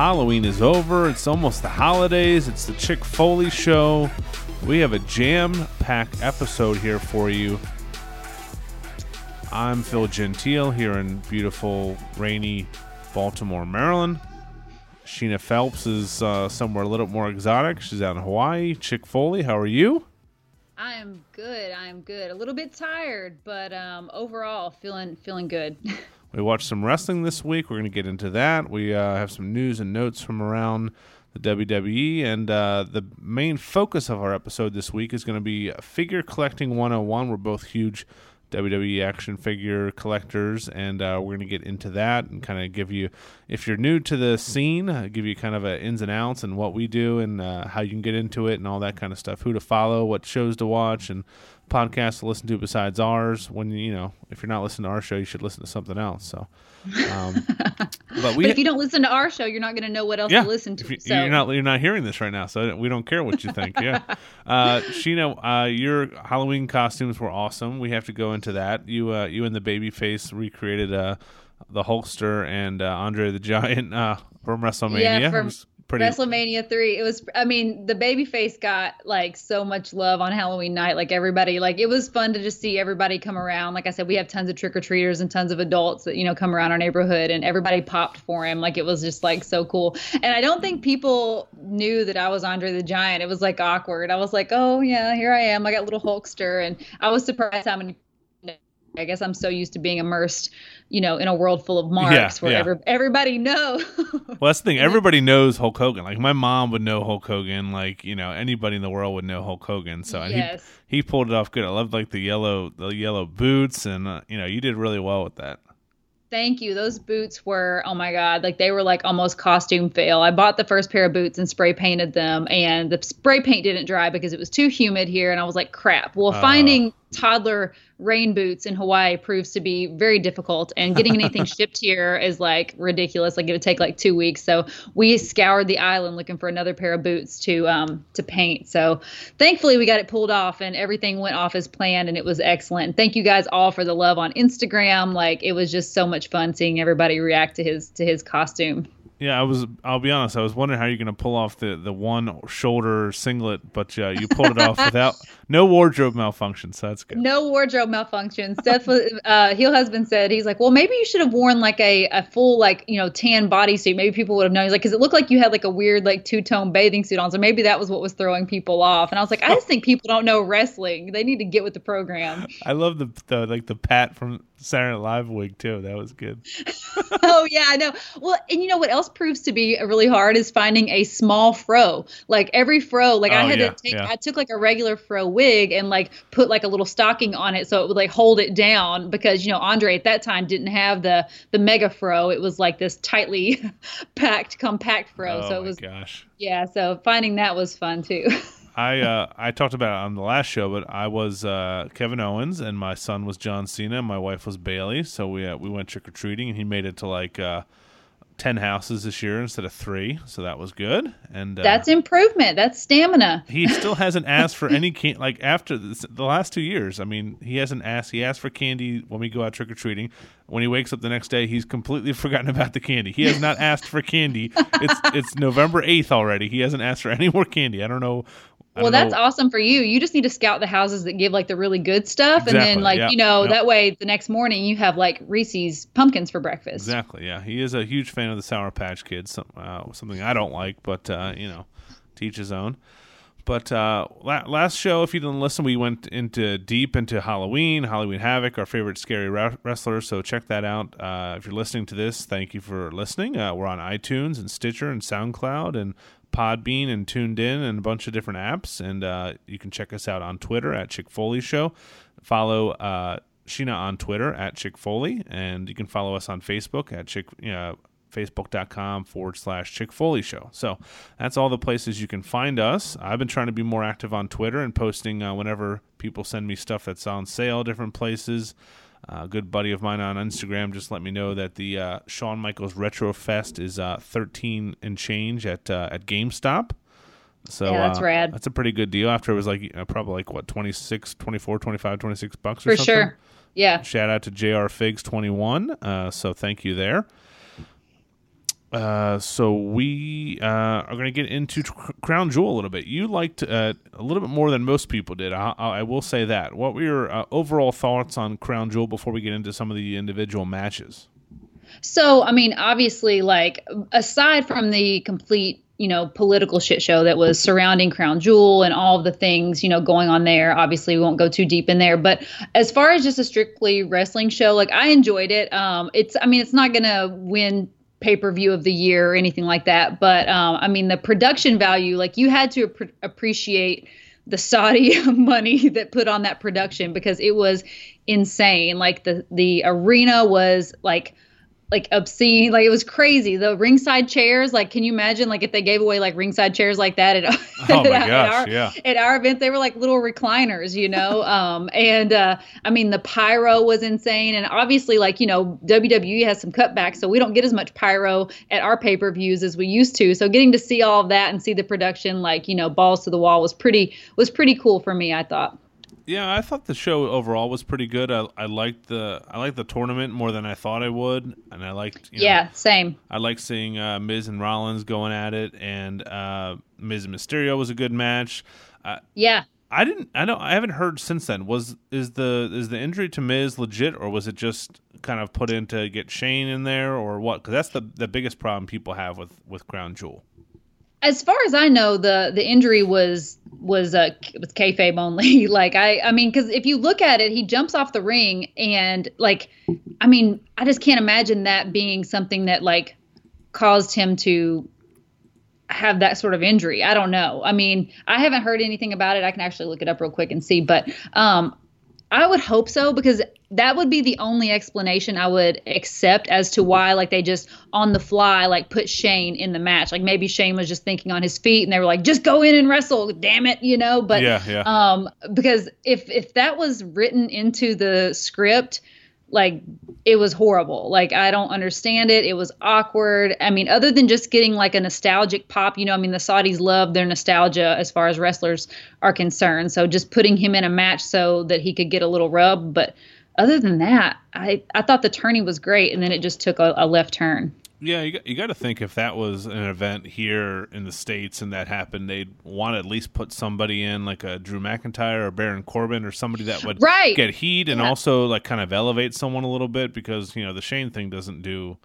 Halloween is over. It's almost the holidays. It's the Chick Foley Show. We have a jam packed episode here for you. I'm Phil Gentile here in beautiful, rainy Baltimore, Maryland. Sheena Phelps is uh, somewhere a little more exotic. She's out in Hawaii. Chick Foley, how are you? I am good. I am good. A little bit tired, but um, overall feeling feeling good. we watched some wrestling this week. We're going to get into that. We uh, have some news and notes from around the WWE, and uh, the main focus of our episode this week is going to be figure collecting 101. We're both huge WWE action figure collectors, and uh, we're going to get into that and kind of give you, if you're new to the scene, uh, give you kind of a ins and outs and what we do and uh, how you can get into it and all that kind of stuff. Who to follow, what shows to watch, and podcasts to listen to besides ours. When you know, if you're not listening to our show, you should listen to something else. So, um, but we, but if you don't listen to our show, you're not going to know what else yeah, to listen to. You, so. You're not you're not hearing this right now, so we don't care what you think. Yeah, uh, Sheena, uh, your Halloween costumes were awesome. We have to go into that. You uh, you and the baby face recreated uh, the Hulkster and uh, Andre the Giant uh, from WrestleMania. Yeah, from, pretty WrestleMania three. It was. I mean, the babyface got like so much love on Halloween night. Like everybody, like it was fun to just see everybody come around. Like I said, we have tons of trick or treaters and tons of adults that you know come around our neighborhood, and everybody popped for him. Like it was just like so cool. And I don't think people knew that I was Andre the Giant. It was like awkward. I was like, oh yeah, here I am. I got little Hulkster, and I was surprised how many I guess I'm so used to being immersed, you know, in a world full of marks yeah, where yeah. Every, everybody knows. well, that's the thing. Everybody knows Hulk Hogan. Like my mom would know Hulk Hogan. Like you know, anybody in the world would know Hulk Hogan. So yes. he he pulled it off good. I loved like the yellow the yellow boots, and uh, you know, you did really well with that. Thank you. Those boots were, oh my God, like they were like almost costume fail. I bought the first pair of boots and spray painted them, and the spray paint didn't dry because it was too humid here. And I was like, crap. Well, uh. finding toddler rain boots in Hawaii proves to be very difficult, and getting anything shipped here is like ridiculous. Like it would take like two weeks. So we scoured the island looking for another pair of boots to um to paint. So thankfully we got it pulled off, and everything went off as planned, and it was excellent. thank you guys all for the love on Instagram. Like it was just so much fun seeing everybody react to his to his costume. Yeah, I was. I'll be honest. I was wondering how you're going to pull off the, the one shoulder singlet, but uh, you pulled it off without no wardrobe malfunctions. So that's good. No wardrobe malfunctions. Seth, uh, heel husband said he's like, well, maybe you should have worn like a, a full like you know tan bodysuit. Maybe people would have known. He's like, because it looked like you had like a weird like two tone bathing suit on. So maybe that was what was throwing people off. And I was like, I just think people don't know wrestling. They need to get with the program. I love the, the like the pat from Saturday Night Live wig too. That was good. oh yeah, I know. Well, and you know what else proves to be really hard is finding a small fro. Like every fro, like oh, I had yeah, to take, yeah. I took like a regular fro wig and like put like a little stocking on it so it would like hold it down because you know Andre at that time didn't have the the mega fro. It was like this tightly packed, compact fro. Oh, so it was gosh. Yeah, so finding that was fun too. I uh, I talked about it on the last show, but I was uh, Kevin Owens, and my son was John Cena, and my wife was Bayley. So we uh, we went trick or treating, and he made it to like uh, ten houses this year instead of three, so that was good. And uh, that's improvement. That's stamina. He still hasn't asked for any can like after this, the last two years. I mean, he hasn't asked. He asked for candy when we go out trick or treating. When he wakes up the next day, he's completely forgotten about the candy. He has not asked for candy. It's it's November eighth already. He hasn't asked for any more candy. I don't know well, that's know. awesome for you. You just need to scout the houses that give like the really good stuff, exactly, and then like yeah, you know that way the next morning you have like Reese's pumpkins for breakfast. Exactly. Yeah, he is a huge fan of the Sour Patch Kids. Some, uh, something I don't like, but uh, you know, teach his own. But uh, la- last show, if you didn't listen, we went into deep into Halloween, Halloween Havoc, our favorite scary ra- wrestler. So check that out. Uh, if you're listening to this, thank you for listening. Uh, we're on iTunes and Stitcher and SoundCloud and Podbean and TuneIn and a bunch of different apps. And uh, you can check us out on Twitter at Chick Foley Show. Follow uh, Sheena on Twitter at Chick Foley, and you can follow us on Facebook at Chick. Uh, Facebook.com forward slash Chick Foley Show. So that's all the places you can find us. I've been trying to be more active on Twitter and posting uh, whenever people send me stuff that's on sale, different places a good buddy of mine on Instagram just let me know that the uh, Shawn Michaels Retro Fest is uh, 13 and change at uh, at GameStop. So yeah, that's uh, rad. That's a pretty good deal. After it was like uh, probably like what 26, 24, 25, 26 bucks or For something. sure. Yeah. Shout out to JR Figs 21. Uh, so thank you there. Uh, so we uh, are going to get into Cr- Crown Jewel a little bit. You liked uh, a little bit more than most people did. I, I will say that. What were your uh, overall thoughts on Crown Jewel before we get into some of the individual matches? So, I mean, obviously, like aside from the complete you know political shit show that was surrounding Crown Jewel and all the things you know going on there. Obviously, we won't go too deep in there, but as far as just a strictly wrestling show, like I enjoyed it. Um, it's I mean, it's not gonna win pay per view of the year or anything like that. But um, I mean, the production value, like you had to ap- appreciate the Saudi money that put on that production because it was insane. Like the the arena was like like obscene like it was crazy. The ringside chairs like can you imagine like if they gave away like ringside chairs like that at, oh my at, gosh, our, yeah. at our event they were like little recliners you know? Um and uh i mean the pyro was insane. And obviously like you know wwe has some cutbacks so we don't get as much pyro at our pay-per-views as we used to. So getting to see all of that and see the production like you know balls to the wall was pretty was pretty cool for me i thought yeah, I thought the show overall was pretty good. I, I liked the I liked the tournament more than I thought I would, and I liked you know, yeah, same. I liked seeing uh, Miz and Rollins going at it, and uh, Miz and Mysterio was a good match. Uh, yeah, I didn't. I don't. I haven't heard since then. Was is the is the injury to Miz legit, or was it just kind of put in to get Shane in there, or what? Because that's the the biggest problem people have with with Crown Jewel as far as I know, the the injury was was uh was kayfabe only. like I I mean, because if you look at it, he jumps off the ring and like, I mean, I just can't imagine that being something that like caused him to have that sort of injury. I don't know. I mean, I haven't heard anything about it. I can actually look it up real quick and see, but um, I would hope so because that would be the only explanation I would accept as to why like they just on the fly like put Shane in the match. Like maybe Shane was just thinking on his feet and they were like just go in and wrestle, damn it, you know, but yeah, yeah. um because if if that was written into the script like it was horrible. Like I don't understand it. It was awkward. I mean, other than just getting like a nostalgic pop, you know, I mean, the Saudis love their nostalgia as far as wrestlers are concerned. So just putting him in a match so that he could get a little rub, but other than that, I I thought the tourney was great, and then it just took a, a left turn. Yeah, you got, you got to think if that was an event here in the states and that happened, they'd want to at least put somebody in like a Drew McIntyre or Baron Corbin or somebody that would right. get heat and Yeah. also like kind of elevate someone a little bit because you know the Shane thing doesn't do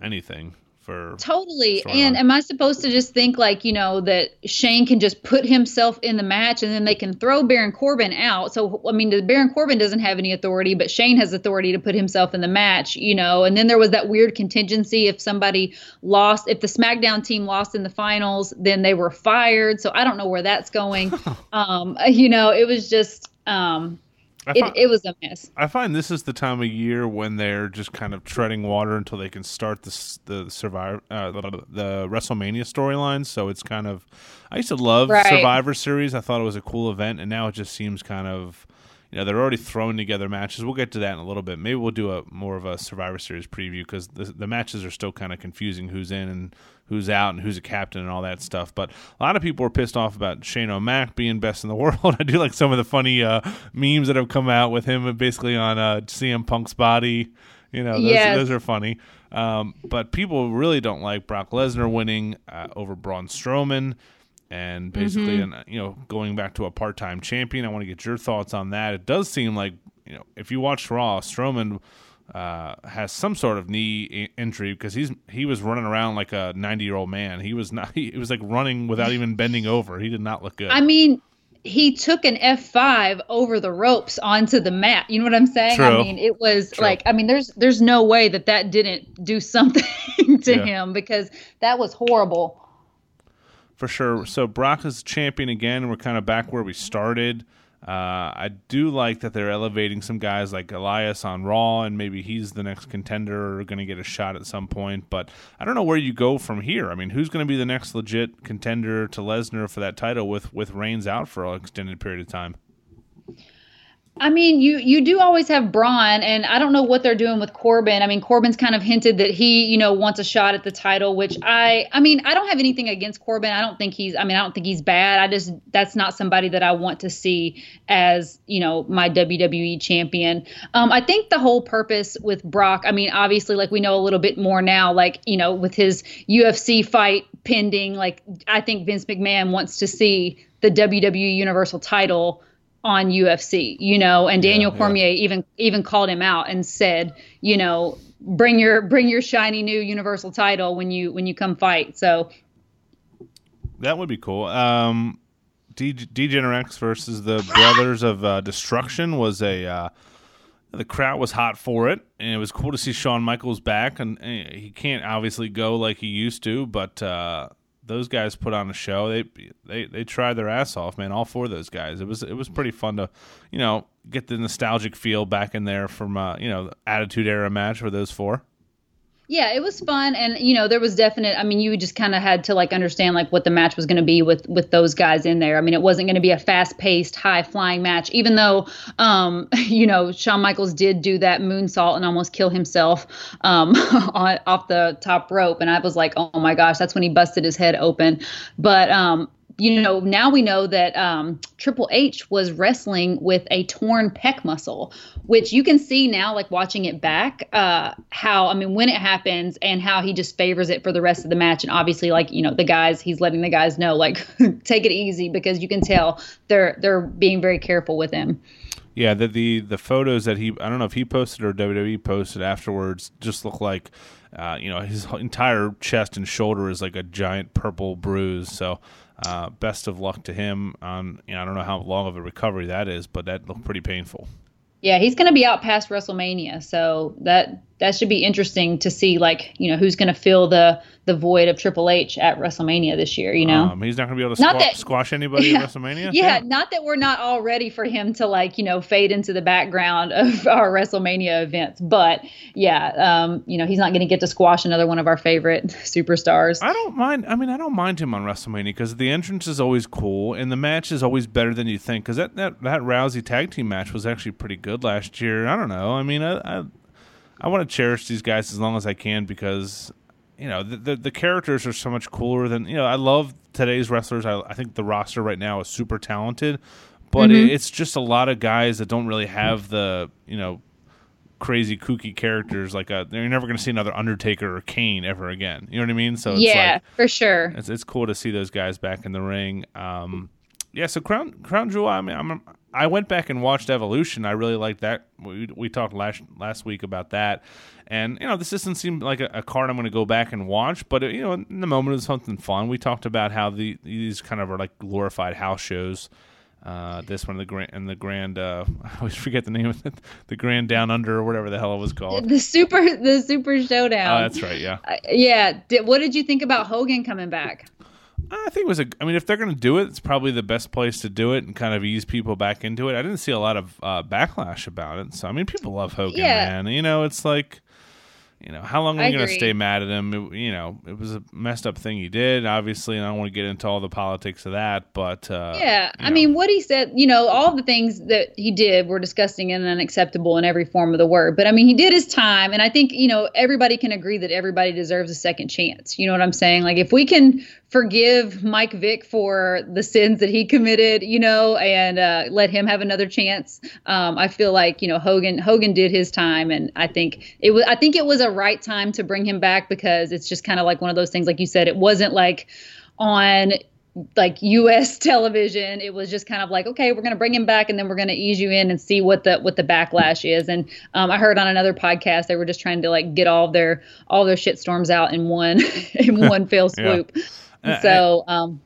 anything for Totally. And am I supposed to just think like, you know, that Shane can just put himself in the match and then they can throw Baron Corbin out? So, I mean, Baron Corbin doesn't have any authority, but Shane has authority to put himself in the match, you know? And then there was that weird contingency if somebody lost, if the SmackDown team lost in the finals, then they were fired. So I don't know where that's going. um, you know, it was just, um, I, it, was a mess. I find this is the time of year when they're just kind of treading water until they can start the the survivor uh, the, the WrestleMania storyline. So it's kind of I used to love Right. Survivor Series. I thought it was a cool event, and now it just seems kind of you know they're already throwing together matches. We'll get to that in a little bit. Maybe we'll do a more of a Survivor Series preview because the, the matches are still kind of confusing. Who's in and who's out and who's a captain and all that stuff. But a lot of people were pissed off about Shane O'Mac being best in the world. I do like some of the funny uh, memes that have come out with him basically on uh, CM Punk's body. You know, those, Yes. those are funny. Um, but people really don't like Brock Lesnar winning uh, over Braun Strowman. And basically, Mm-hmm. and, you know, going back to a part-time champion, I want to get your thoughts on that. It does seem like, you know, if you watch Raw, Strowman uh, has some sort of knee i- injury because he's he was running around like a 90 year old man. He was not. He, was like running without even bending over. He did not look good. I mean, he took an F5 over the ropes onto the mat. You know what I'm saying? True. I mean, it was True. like, I mean, there's there's no way that that didn't do something to Yeah. him because that was horrible. for sure. So Brock is champion again. We're kind of back where we started. Uh, I do like that they're elevating some guys like Elias on Raw, and maybe he's the next contender or going to get a shot at some point. But I don't know where you go from here. I mean, who's going to be the next legit contender to Lesnar for that title with with Reigns out for an extended period of time? I mean, you you do always have Braun, and I don't know what they're doing with Corbin. I mean, Corbin's kind of hinted that he, you know, wants a shot at the title, which I, I mean, I don't have anything against Corbin. I don't think he's, I mean, I don't think he's bad. I just that's not somebody that I want to see as, you know, my WWE champion. Um, I think the whole purpose with Brock, I mean, obviously, like we know a little bit more now, like you know, with his UFC fight pending, like I think Vince McMahon wants to see the WWE Universal title on UFC, you know, and Daniel yeah, Cormier yeah. even even called him out and said, you know, bring your bring your shiny new Universal title when you when you come fight. So that would be cool. Um, D- Degenerex versus the Brothers of uh, Destruction was a uh, the crowd was hot for it, and it was cool to see Shawn Michaels back. And, and eh, he can't obviously go like he used to, but uh, those guys put on a show. They they they tried their ass off, man. All four of those guys. It was it was pretty fun to, you know, get the nostalgic feel back in there from uh, you know, Attitude Era match for those four yeah it was fun and you know there was definite i mean you just kind of had to like understand like what the match was going to be with with those guys in there. I mean it wasn't going to be a fast paced high flying match even though um you know Shawn Michaels did do that moonsault and almost kill himself um off the top rope and i was like oh my gosh that's when he busted his head open. But um you know, now we know that um, Triple H was wrestling with a torn pec muscle, which you can see now, like watching it back, uh, how, I mean, when it happens and how he just favors it for the rest of the match. And obviously, like, you know, the guys, he's letting the guys know, like, take it easy because you can tell they're, they're being very careful with him. Yeah, the, the the photos that he I don't know if he posted or WWE posted afterwards just look like uh, you know his entire chest and shoulder is like a giant purple bruise. So uh, best of luck to him. On you know, I don't know how long of a recovery that is, but that looked pretty painful. Yeah, he's going to be out past WrestleMania, so that that should be interesting to see. Like, you know, who's going to fill the the void of Triple H at WrestleMania this year. You know, um, he's not going to be able to squ- that, squash anybody yeah, at WrestleMania. Yeah, yeah, not that we're not all ready for him to like you know fade into the background of our WrestleMania events, but yeah, um, you know, he's not going to get to squash another one of our favorite superstars. I don't mind. I mean, I don't mind him on WrestleMania because the entrance is always cool and the match is always better than you think. Because that, that that Rousey tag team match was actually pretty good last year. I don't know. I mean, I, I I want to cherish these guys as long as I can because you know the, the, the characters are so much cooler than you know. I love today's wrestlers. I, I think the roster right now is super talented, but mm-hmm. it, it's just a lot of guys that don't really have the you know crazy kooky characters like a, uh, you're never going to see another Undertaker or Kane ever again. You know what I mean? So yeah, like, for sure. It's it's cool to see those guys back in the ring. Um, yeah, so Crown Crown Jewel. I mean, I'm I went back and watched Evolution. I really liked that. We, we talked last last week about that, and you know this doesn't seem like a, a card I'm going to go back and watch. But you know, in the moment, it was something fun. We talked about how the these kind of are like glorified house shows. Uh, this one, the grand and the grand. Uh, I always forget the name of it. The Grand Down Under or whatever the hell it was called. The super, the Super Showdown. Oh, that's right. Yeah. Uh, yeah. Did, what did you think about Hogan coming back? I think it was a. I mean, if they're going to do it, it's probably the best place to do it and kind of ease people back into it. I didn't see a lot of uh, backlash about it, so I mean, people love Hogan, yeah. man. You know, it's like you know, how long are we going to stay mad at him? It, you know, it was a messed up thing he did, obviously, and I don't want to get into all the politics of that. But uh, yeah, I know. mean, what he said, you know, all the things that he did were disgusting and unacceptable in every form of the word. But I mean, he did his time, and I think you know everybody can agree that everybody deserves a second chance. You know what I'm saying? Like, if we can forgive Mike Vick for the sins that he committed, you know, and uh, let him have another chance, um, I feel like you know Hogan Hogan did his time, and I think it was I think it was a right time to bring him back because it's just kind of like one of those things, like you said, it wasn't like on like US television. It was just kind of like, okay, we're going to bring him back and then we're going to ease you in and see what the what the backlash is. And um, I heard on another podcast they were just trying to like get all their all their shit storms out in one in one fell swoop. yeah. So um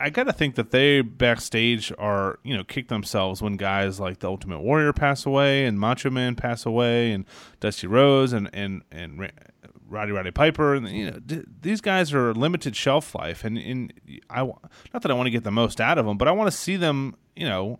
I gotta think that they backstage are you know kick themselves when guys like the Ultimate Warrior pass away and Macho Man pass away and Dusty Rhodes and and and Roddy Roddy Piper and you know d- these guys are limited shelf life and in I not that I want to get the most out of them but I want to see them you know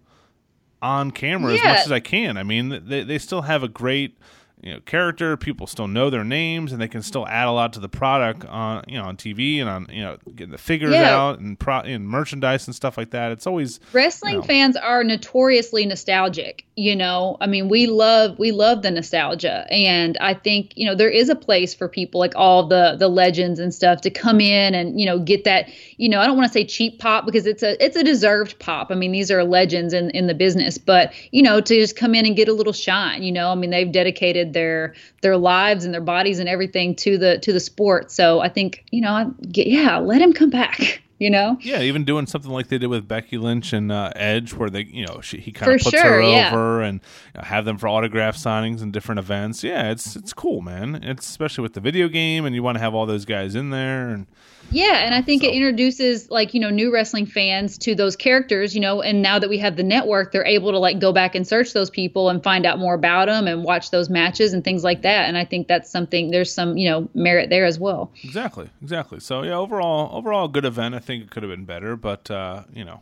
on camera yeah. as much as I can. I mean they they still have a great you know character people still know their names and they can still add a lot to the product on you know on tv and on you know getting the figures yeah. out and pro and merchandise and stuff like that. It's always wrestling you know. fans are notoriously nostalgic you know? I mean we love we love the nostalgia. And i think you know there is a place for people like all the the legends and stuff to come in and you know get that you know i don't want to say cheap pop because it's a it's a deserved pop. I mean these are legends in in the business but you know to just come in and get a little shine you know? I mean they've dedicated their their lives and their bodies and everything to the to the sport so i think you know yeah let him come back you know? Yeah, even doing something like they did with Becky Lynch and uh, Edge, where they, you know, she, he kind of puts sure, her yeah. over and you know, have them for autograph signings and different events. Yeah, it's it's cool, man. It's especially with the video game, and you want to have all those guys in there and yeah, and I think so. it introduces like, you know, new wrestling fans to those characters, you know, and now that we have the network, they're able to like go back and search those people and find out more about them and watch those matches and things like that. And I think that's something there's some, you know, merit there as well. Exactly. Exactly. So, yeah, overall overall good event. I think it could have been better, but uh, you know,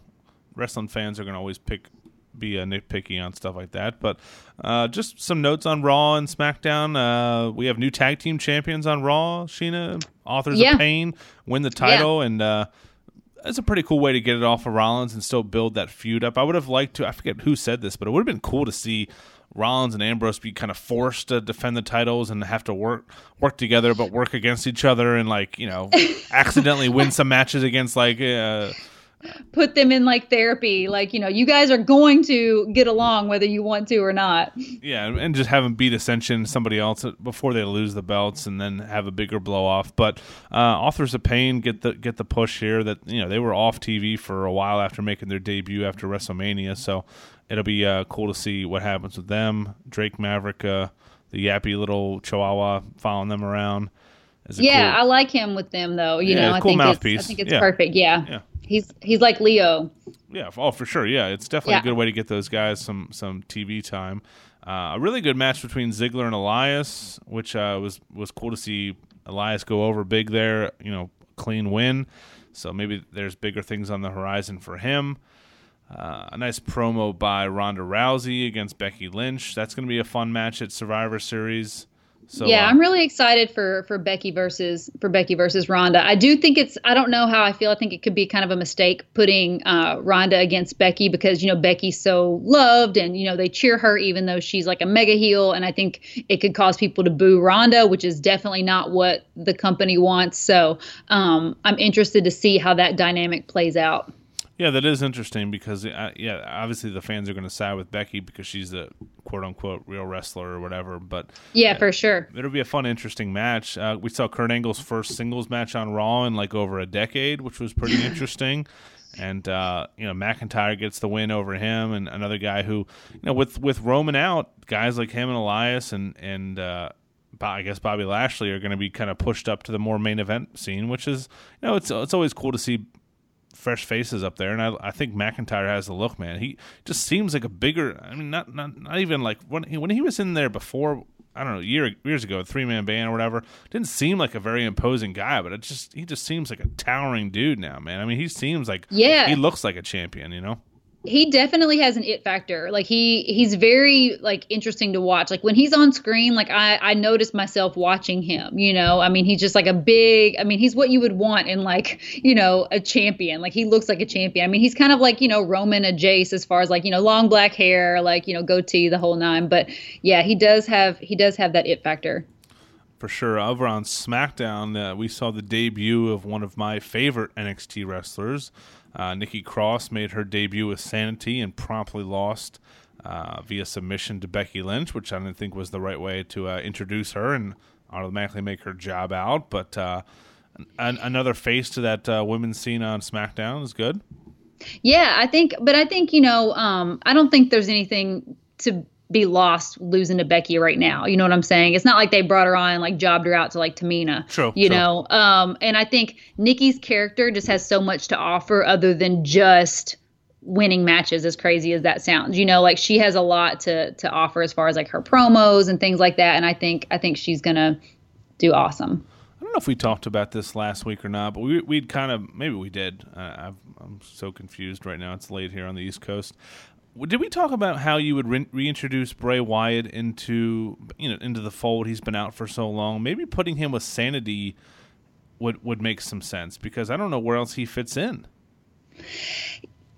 wrestling fans are going to always pick be uh, nitpicky on stuff like that. But uh, just some notes on Raw and SmackDown. Uh, we have new tag team champions on Raw. Sheena, authors yeah. of Pain, win the title, yeah. and uh, that's a pretty cool way to get it off of Rollins and still build that feud up. I would have liked to. I forget who said this, but it would have been cool to see. Rollins and Ambrose be kind of forced to defend the titles and have to work work together, but work against each other and like you know accidentally win some matches against like uh, put them in like therapy. Like you know you guys are going to get along whether you want to or not. Yeah and just have them beat ascension somebody else before they lose the belts and then have a bigger blow off. But uh, authors of pain get the get the push here that you know they were off tv for a while after making their debut after wrestlemania. So it'll be uh, cool to see what happens with them. Drake maverick uh, the yappy little chihuahua following them around. Yeah, cool, I like him with them though. You yeah, know, I cool think I think it's perfect. Yeah. yeah. He's he's like Leo. Yeah, oh for sure. Yeah, it's definitely yeah. a good way to get those guys some some TV time. Uh, a really good match between Ziggler and Elias, which uh, was was cool to see Elias go over big there. You know, clean win. So maybe there's bigger things on the horizon for him. Uh, a nice promo by Ronda Rousey against Becky Lynch. That's going to be a fun match at Survivor Series. So yeah, uh, I'm really excited for for Becky versus for Becky versus Ronda. I do think it's I don't know how I feel. I think it could be kind of a mistake putting uh, Ronda against Becky because you know Becky's so loved and you know they cheer her even though she's like a mega heel, and I think it could cause people to boo Ronda, which is definitely not what the company wants. So um, I'm interested to see how that dynamic plays out. Yeah, that is interesting because uh, yeah, obviously the fans are going to side with Becky because she's the quote unquote real wrestler or whatever. But yeah, uh, for sure, it'll be a fun, interesting match. Uh, we saw Kurt Angle's first singles match on Raw in like over a decade, which was pretty interesting. And uh, you know McIntyre gets the win over him, and another guy who you know with with Roman out, guys like him and Elias and and uh, I guess Bobby Lashley are going to be kind of pushed up to the more main event scene, which is you know it's it's always cool to see fresh faces up there, and I, I think McIntyre has the look, man. He just seems like a bigger. I mean, not not not even like when he, when he was in there before. I don't know, year years ago, three man band or whatever. Didn't seem like a very imposing guy, but it just he just seems like a towering dude now, man. I mean, he seems like yeah, he looks like a champion, you know he definitely has an it factor. Like he he's very like interesting to watch. Like when he's on screen like i i notice myself watching him you know? I mean he's just like a big i mean he's what you would want in like you know a champion. Like he looks like a champion. I mean he's kind of like you know roman a jace as far as like you know long black hair like you know goatee the whole nine. But yeah he does have he does have that it factor. For sure. Over on SmackDown, uh, we saw the debut of one of my favorite NXT wrestlers, uh, Nikki Cross made her debut with Sanity and promptly lost uh, via submission to Becky Lynch, which I didn't think was the right way to uh, introduce her and automatically make her job out. But uh, an- another face to that uh, women's scene on SmackDown is good. Yeah, I think, but I think you know, um, I don't think there's anything to be lost losing to Becky right now. You know what I'm saying? It's not like they brought her on and like jobbed her out to like Tamina. True. You true. know? Um, and I think Nikki's character just has so much to offer other than just winning matches as crazy as that sounds. You know, like she has a lot to to offer as far as like her promos and things like that. And I think I think she's gonna do awesome. I don't know if we talked about this last week or not, but we we'd kind of maybe we did. Uh, i am so confused right now. It's late here on the East Coast did we talk about how you would re- reintroduce Bray Wyatt into you know into the fold? He's been out for so long. Maybe putting him with Sanity would would make some sense because I don't know where else he fits in.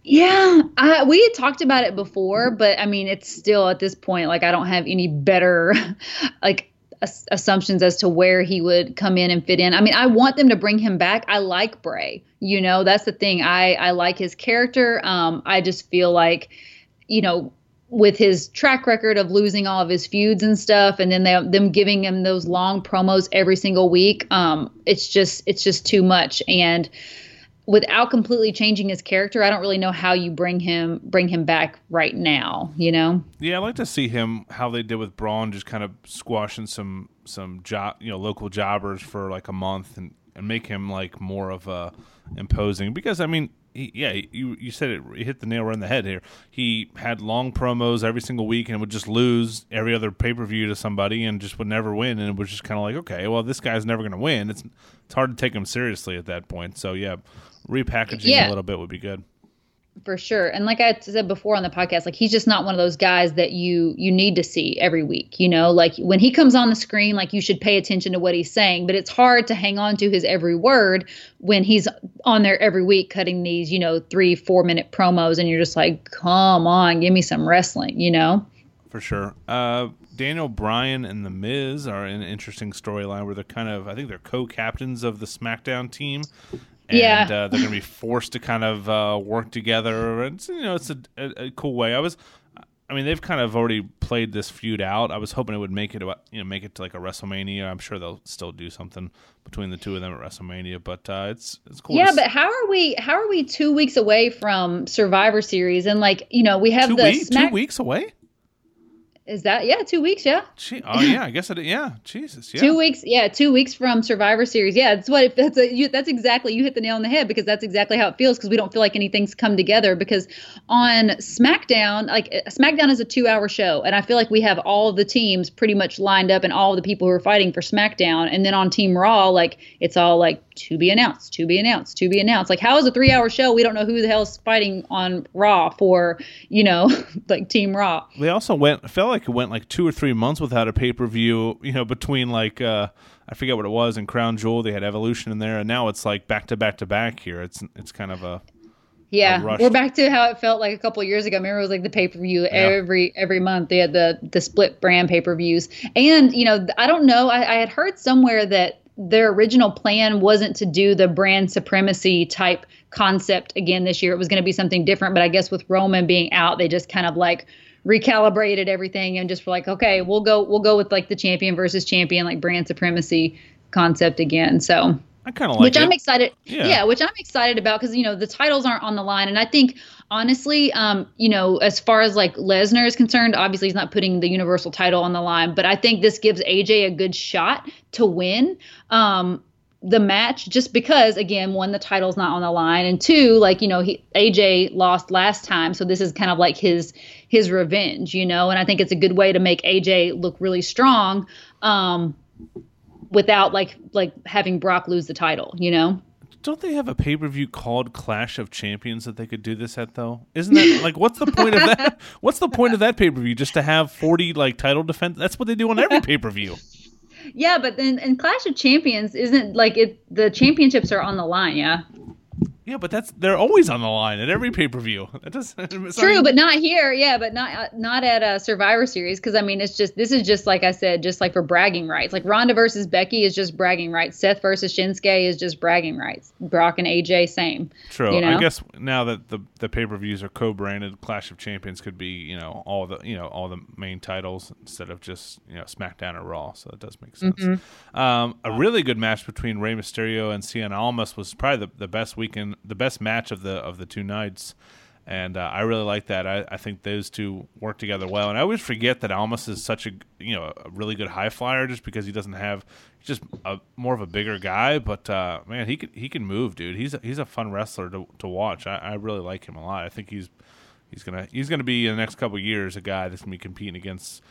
Yeah, I, we had talked about it before, but I mean, it's still at this point like I don't have any better like ass- assumptions as to where he would come in and fit in. I mean, I want them to bring him back. I like Bray. You know, that's the thing. I I like his character. Um, I just feel like, you know, with his track record of losing all of his feuds and stuff, and then they, them giving him those long promos every single week, um, it's just it's just too much. And without completely changing his character, I don't really know how you bring him bring him back right now. You know? Yeah, I'd like to see him how they did with Braun, just kind of squashing some some job, you know, local jobbers for like a month and and make him like more of a imposing. Because I mean, he, yeah, you you said it, you hit the nail right on the head here. He had long promos every single week and would just lose every other pay per view to somebody and just would never win. And it was just kind of like, okay, well, this guy's never going to win. It's it's hard to take him seriously at that point. So yeah, repackaging Yeah. a little bit would be good. For sure and like i said before on the podcast like he's just not one of those guys that you you need to see every week you know like when he comes on the screen like you should pay attention to what he's saying but it's hard to hang on to his every word when he's on there every week cutting these you know three four minute promos and you're just like come on give me some wrestling you know For sure. Uh, Daniel Bryan and The Miz are an interesting storyline where they're kind of, I think they're co captains of the SmackDown team. And Yeah. uh, they're going to be forced to kind of uh, work together. It's, you know, it's a, a, a cool way. I was, I mean, they've kind of already played this feud out. I was hoping it would make it, you know, make it to like a WrestleMania. I'm sure they'll still do something between the two of them at WrestleMania. But uh, it's it's cool. yeah but how are we how are we two weeks away from survivor series and like you know we have two, the week, Smack- two weeks away. Is that yeah two weeks yeah Gee, oh yeah, I guess it. Yeah, Jesus, yeah. Two weeks, yeah, two weeks from Survivor Series. Yeah, that's what. That's a, you, that's exactly you hit the nail on the head because that's exactly how it feels because we don't feel like anything's come together. Because on SmackDown, like uh, SmackDown is a two-hour show, and I feel like we have all of the teams pretty much lined up and all the people who are fighting for SmackDown. And then on Team Raw, like it's all like to be announced, to be announced, to be announced. Like how is a three-hour show? We don't know who the hell's fighting on Raw for, you know, like Team Raw. They also went. I felt like it went like two or three months without a pay per view. You know, between like uh, I forget what it was in Crown Jewel, they had Evolution in there, and now it's like back to back to back here. It's it's kind of a Yeah, we're back to how it felt like a couple of years ago. Remember, it was like the pay per view every every month. They had the the split brand pay per views, and you know, I don't know. I, I had heard somewhere that their original plan wasn't to do the brand supremacy type concept again this year. It was going to be something different, but I guess with Roman being out, they just kind of like recalibrated everything and just were like, okay, we'll go we'll go with like the champion versus champion, like brand supremacy concept again. So I kind of like which it. I'm excited. Yeah. Yeah. which I'm excited about because you know the titles aren't on the line, and I think honestly, um, you know, as far as like Lesnar is concerned, obviously he's not putting the Universal title on the line, but I think this gives AJ a good shot to win. Um, the match just because again one the title's not on the line and two like you know he AJ lost last time so this is kind of like his his revenge you know and I think it's a good way to make AJ look really strong um without like like having Brock lose the title, you know? Don't they have a pay per view called Clash of Champions that they could do this at though? Isn't that like what's the point of that? What's the point of that pay per view? Just to have forty like title defense? That's what they do on every pay per view. Yeah, but then in Clash of Champions isn't like it the championships are on the line, yeah. Yeah, but that's they're always on the line at every pay per view. That doesn't True, but not here. Yeah, but not uh, not at a Survivor Series because I mean it's just this is just like I said, just like for bragging rights. Like Ronda versus Becky is just bragging rights. Seth versus Shinsuke is just bragging rights. Brock and AJ same. True. You know? I guess now that the the pay per views are co branded, Clash of Champions could be you know all the you know all the main titles instead of just you know SmackDown or Raw. So that does make sense. Mm-hmm. Um, a really good match between Rey Mysterio and Cien Almas was probably the, the best weekend, the best match of the of the two nights. And uh, I really like that. I, I think those two work together well. And I always forget that Almas is such a you know a really good high flyer, just because he doesn't have just a, more of a bigger guy. But uh, man, he could he can move, dude. He's a, he's a fun wrestler to, to watch. I, I really like him a lot. I think he's he's gonna he's gonna be in the next couple years a guy that's gonna be competing against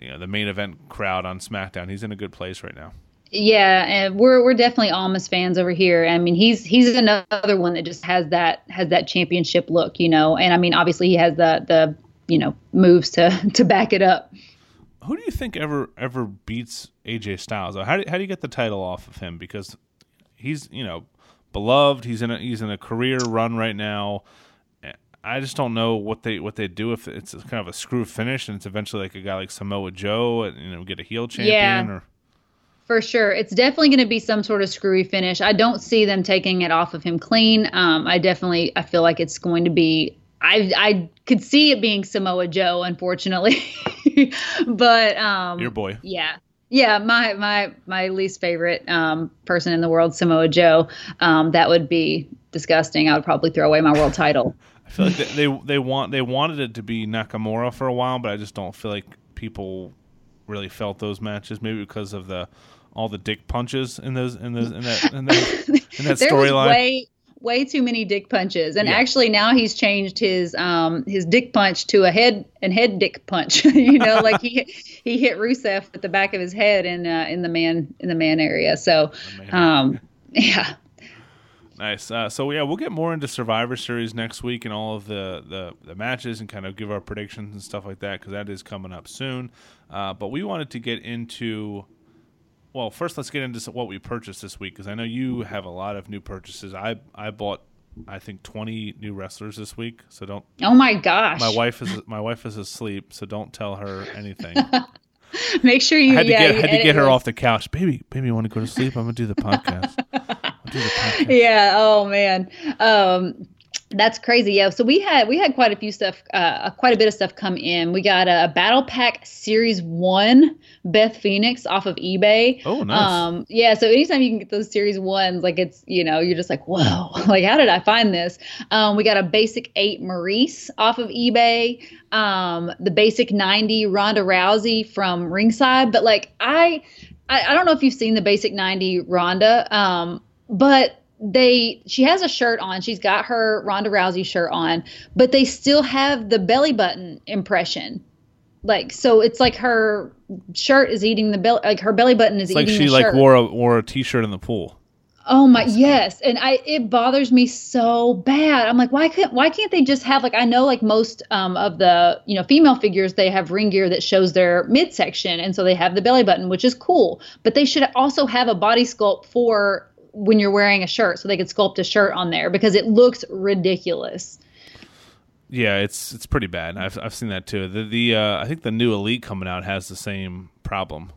you know the main event crowd on SmackDown. He's in a good place right now. Yeah, and we're we're definitely Almas fans over here. I mean, he's he's another one that just has that has that championship look, you know. And I mean, obviously he has the the you know moves to to back it up. Who do you think ever ever beats AJ Styles? How do how do you get the title off of him? Because he's you know beloved. He's in a he's in a career run right now. I just don't know what they what they do if it's kind of a screw finish and it's eventually like a guy like Samoa Joe and you know get a heel champion Yeah. or For sure. It's definitely going to be some sort of screwy finish. I don't see them taking it off of him clean. Um, I definitely I feel like it's going to be I I could see it being Samoa Joe, unfortunately. but um your boy. yeah. Yeah, my my my least favorite um, person in the world, Samoa Joe. Um, that would be disgusting. I would probably throw away my world title. I feel like they, they they want they wanted it to be Nakamura for a while, but I just don't feel like people really felt those matches. Maybe because of the all the dick punches in those in those in that in that, in that storyline. way way too many dick punches, and Yeah. actually now he's changed his um his dick punch to a head and head dick punch. you know, like he he hit Rusev with the back of his head in uh, in the man in the man area. So, man. um, yeah. Nice. Uh, so yeah, we'll get more into Survivor Series next week and all of the, the, the matches and kind of give our predictions and stuff like that because that is coming up soon. Uh, but we wanted to get into. Well, first let's get into what we purchased this week because I know you have a lot of new purchases. I I bought I think twenty new wrestlers this week, so don't. Oh my gosh. My wife is my wife is asleep, so don't tell her anything. Make sure you. I had to yeah, get had to get her off the couch, baby. Baby, you want to go to sleep? I'm gonna do the podcast. I'll do the podcast. yeah oh man um that's crazy yeah. So we had we had quite a few stuff uh quite a bit of stuff come in. We got a, battle pack series one beth phoenix off of ebay. Oh, nice. um yeah so anytime you can get those series ones like it's you know you're just like whoa like how did i find this? Um we got a basic eight maurice off of ebay. Um the basic 90 ronda rousey from ringside. But like i I, I don't know if you've seen the basic 90 Ronda, um, but they she has a shirt on. She's got her Ronda Rousey shirt on, but they still have the belly button impression. Like so it's like her shirt is eating the belly like her belly button is It's like eating she the like shirt. wore a wore a t-shirt in the pool. Oh my yes, and I it bothers me so bad. I'm like, why can't why can't they just have like I know like most um, of the you know female figures they have ring gear that shows their midsection, and so they have the belly button, which is cool. But they should also have a body sculpt for when you're wearing a shirt, so they could sculpt a shirt on there because it looks ridiculous. Yeah, it's it's pretty bad. I've I've seen that too. The the uh, I think the new Elite coming out has the same problem.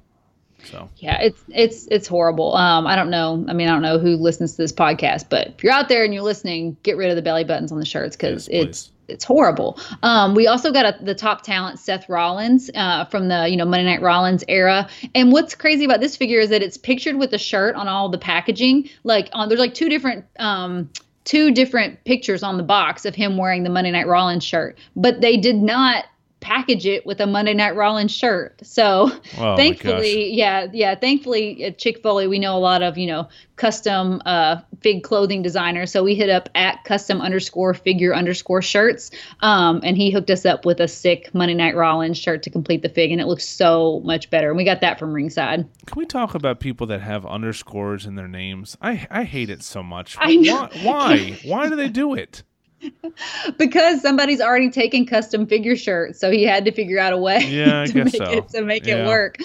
So Yeah, it's it's it's horrible. Um, I don't know. I mean, I don't know who listens to this podcast, but if you're out there and you're listening, get rid of the belly buttons on the shirts because Yes, it's it's horrible. Um, we also got a, the top talent Seth Rollins uh, from the you know Monday Night Rollins era. And what's crazy about this figure is that it's pictured with the shirt on all the packaging. Like on there's like two different um, two different pictures on the box of him wearing the Monday Night Rollins shirt, but they did not package it with a Monday Night Rollins shirt. So Oh, thankfully, yeah, yeah, thankfully at Chick Foley we know a lot of you know custom uh, fig clothing designers. So we hit up at custom underscore figure underscore shirts, um, and he hooked us up with a sick Monday Night Rollins shirt to complete the fig, and it looks so much better. And we got that from Ringside. can we talk about people that have underscores in their names? I I hate it so much. I know. Why why, why do they do it? because somebody's already taken custom figure shirts, so he had to figure out a way Yeah, to make so. it to make Yeah. it work.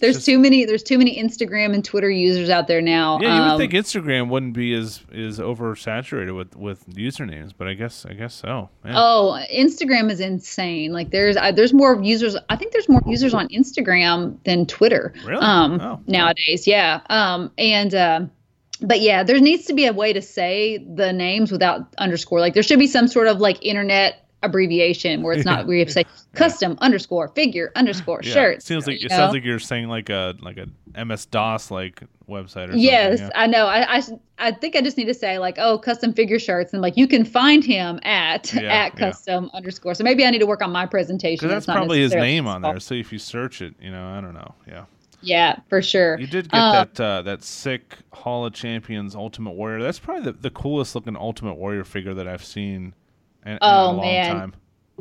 There's just- too many. There's too many Instagram and Twitter users out there now. Yeah, you would Um, think Instagram wouldn't be as is oversaturated with with usernames, but I guess I guess so. Man. Oh, Instagram is insane. Like there's I, there's more users. I think there's more users on Instagram than Twitter. Really? Um, Oh. nowadays, yeah. Um, and uh, but yeah, there needs to be a way to say the names without underscore. Like there should be some sort of like internet abbreviation where it's not where you have to say custom underscore figure underscore Yeah, shirt. It seems like it know? sounds like you're saying like a like a MS DOS like website or something. Yes, yeah. I know. I, I I think I just need to say like, oh, custom figure shirts, and like you can find him at Yeah, yeah. at custom underscore. So maybe I need to work on my presentation. That's probably his name on there. So if you search it, you know, I don't know. Yeah. Yeah, for sure. You did get Uh, that uh, that sick Hall of Champions Ultimate Warrior. That's probably the, the coolest looking Ultimate Warrior figure that I've seen in, in Oh, a long man. time.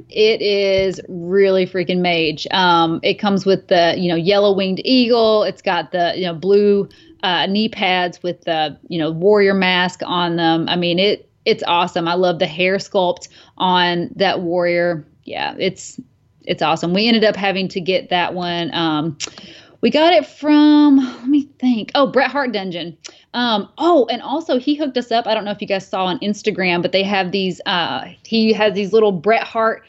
It is really freaking mage. Um, it comes with the you know yellow winged eagle. It's got the you know blue uh, knee pads with the you know warrior mask on them. I mean it it's awesome. I love the hair sculpt on that warrior. Yeah, it's it's awesome. We ended up having to get that one. Um, We got it from let me think. Oh, Bret Hart Dungeon. Um, oh, and also he hooked us up. I don't know if you guys saw on Instagram, but they have these. Uh, he has these little Bret Hart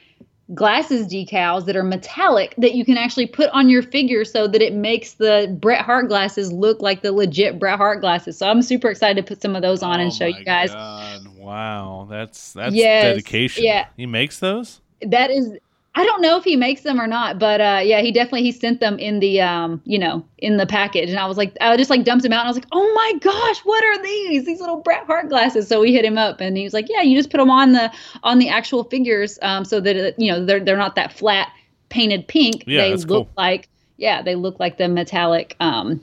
glasses decals that are metallic that you can actually put on your figure so that it makes the Bret Hart glasses look like the legit Bret Hart glasses. So I'm super excited to put some of those on oh and show you guys. God. Wow, that's that's Yes, dedication. yeah. He makes those? That is I don't know if he makes them or not, but uh, yeah, he definitely he sent them in the um, you know, in the package, and I was like, I just like dumped them out, and I was like, oh my gosh, what are these? These little Bret Hart glasses. So we hit him up, and he was like, yeah, you just put them on the on the actual figures, um, so that it, you know they're they're not that flat painted pink. Yeah, they look cool. like yeah, they look like the metallic um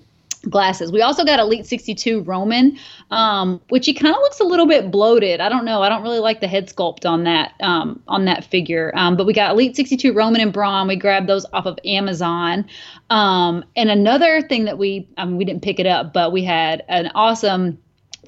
glasses. We also got Elite 62 Roman, um, which he kind of looks a little bit bloated. I don't know. I don't really like the head sculpt on that um, on that figure. Um, but we got Elite 62 Roman and Braun. We grabbed those off of Amazon. Um, and another thing that we I mean, we didn't pick it up, but we had an awesome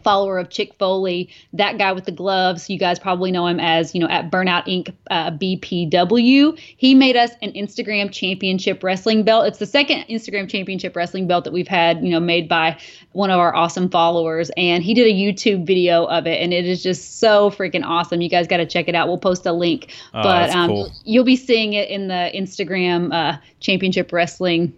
follower of Chick Foley, that guy with the gloves. You guys probably know him as, you know, at Burnout Inc. Uh, BPW. He made us an Instagram championship wrestling belt. It's the second Instagram championship wrestling belt that we've had, you know, made by one of our awesome followers. And he did a YouTube video of it, and it is just so freaking awesome. You guys got to check it out. We'll post a link. Oh, but um, cool. you'll be seeing it in the Instagram uh, championship wrestling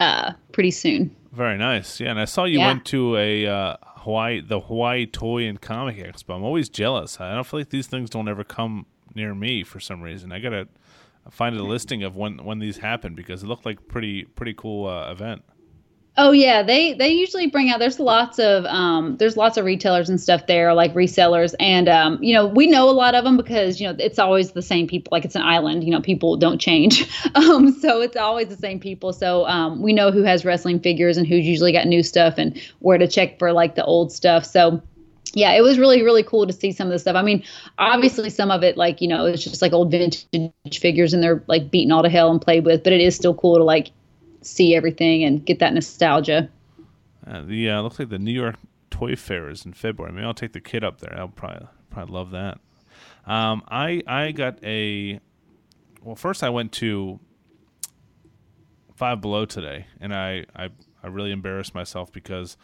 uh, pretty soon. Very nice. Yeah, and I saw you Yeah. went to a uh, Hawaii, the Hawaii Toy and Comic Expo. I'm always jealous. I don't feel like these things don't ever come near me for some reason. I gotta find a listing of when when these happen because it looked like pretty pretty cool uh, event. Oh yeah, they they usually bring out. There's lots of um, there's lots of retailers and stuff there, like resellers, and um, you know we know a lot of them because you know it's always the same people. Like it's an island, you know people don't change, um, so it's always the same people. So um, we know who has wrestling figures and who's usually got new stuff and where to check for like the old stuff. So yeah, it was really, really cool to see some of the stuff. I mean, obviously some of it, like, you know, it's just like old vintage figures and they're like beaten all to hell and played with, but it is still cool to like see everything and get that nostalgia. Uh, the uh, looks like the New York Toy Fair is in February. Maybe I'll take the kid up there. I'll probably probably love that. Um, I I got a well. First, I went to Five Below today, and I I, I really embarrassed myself because.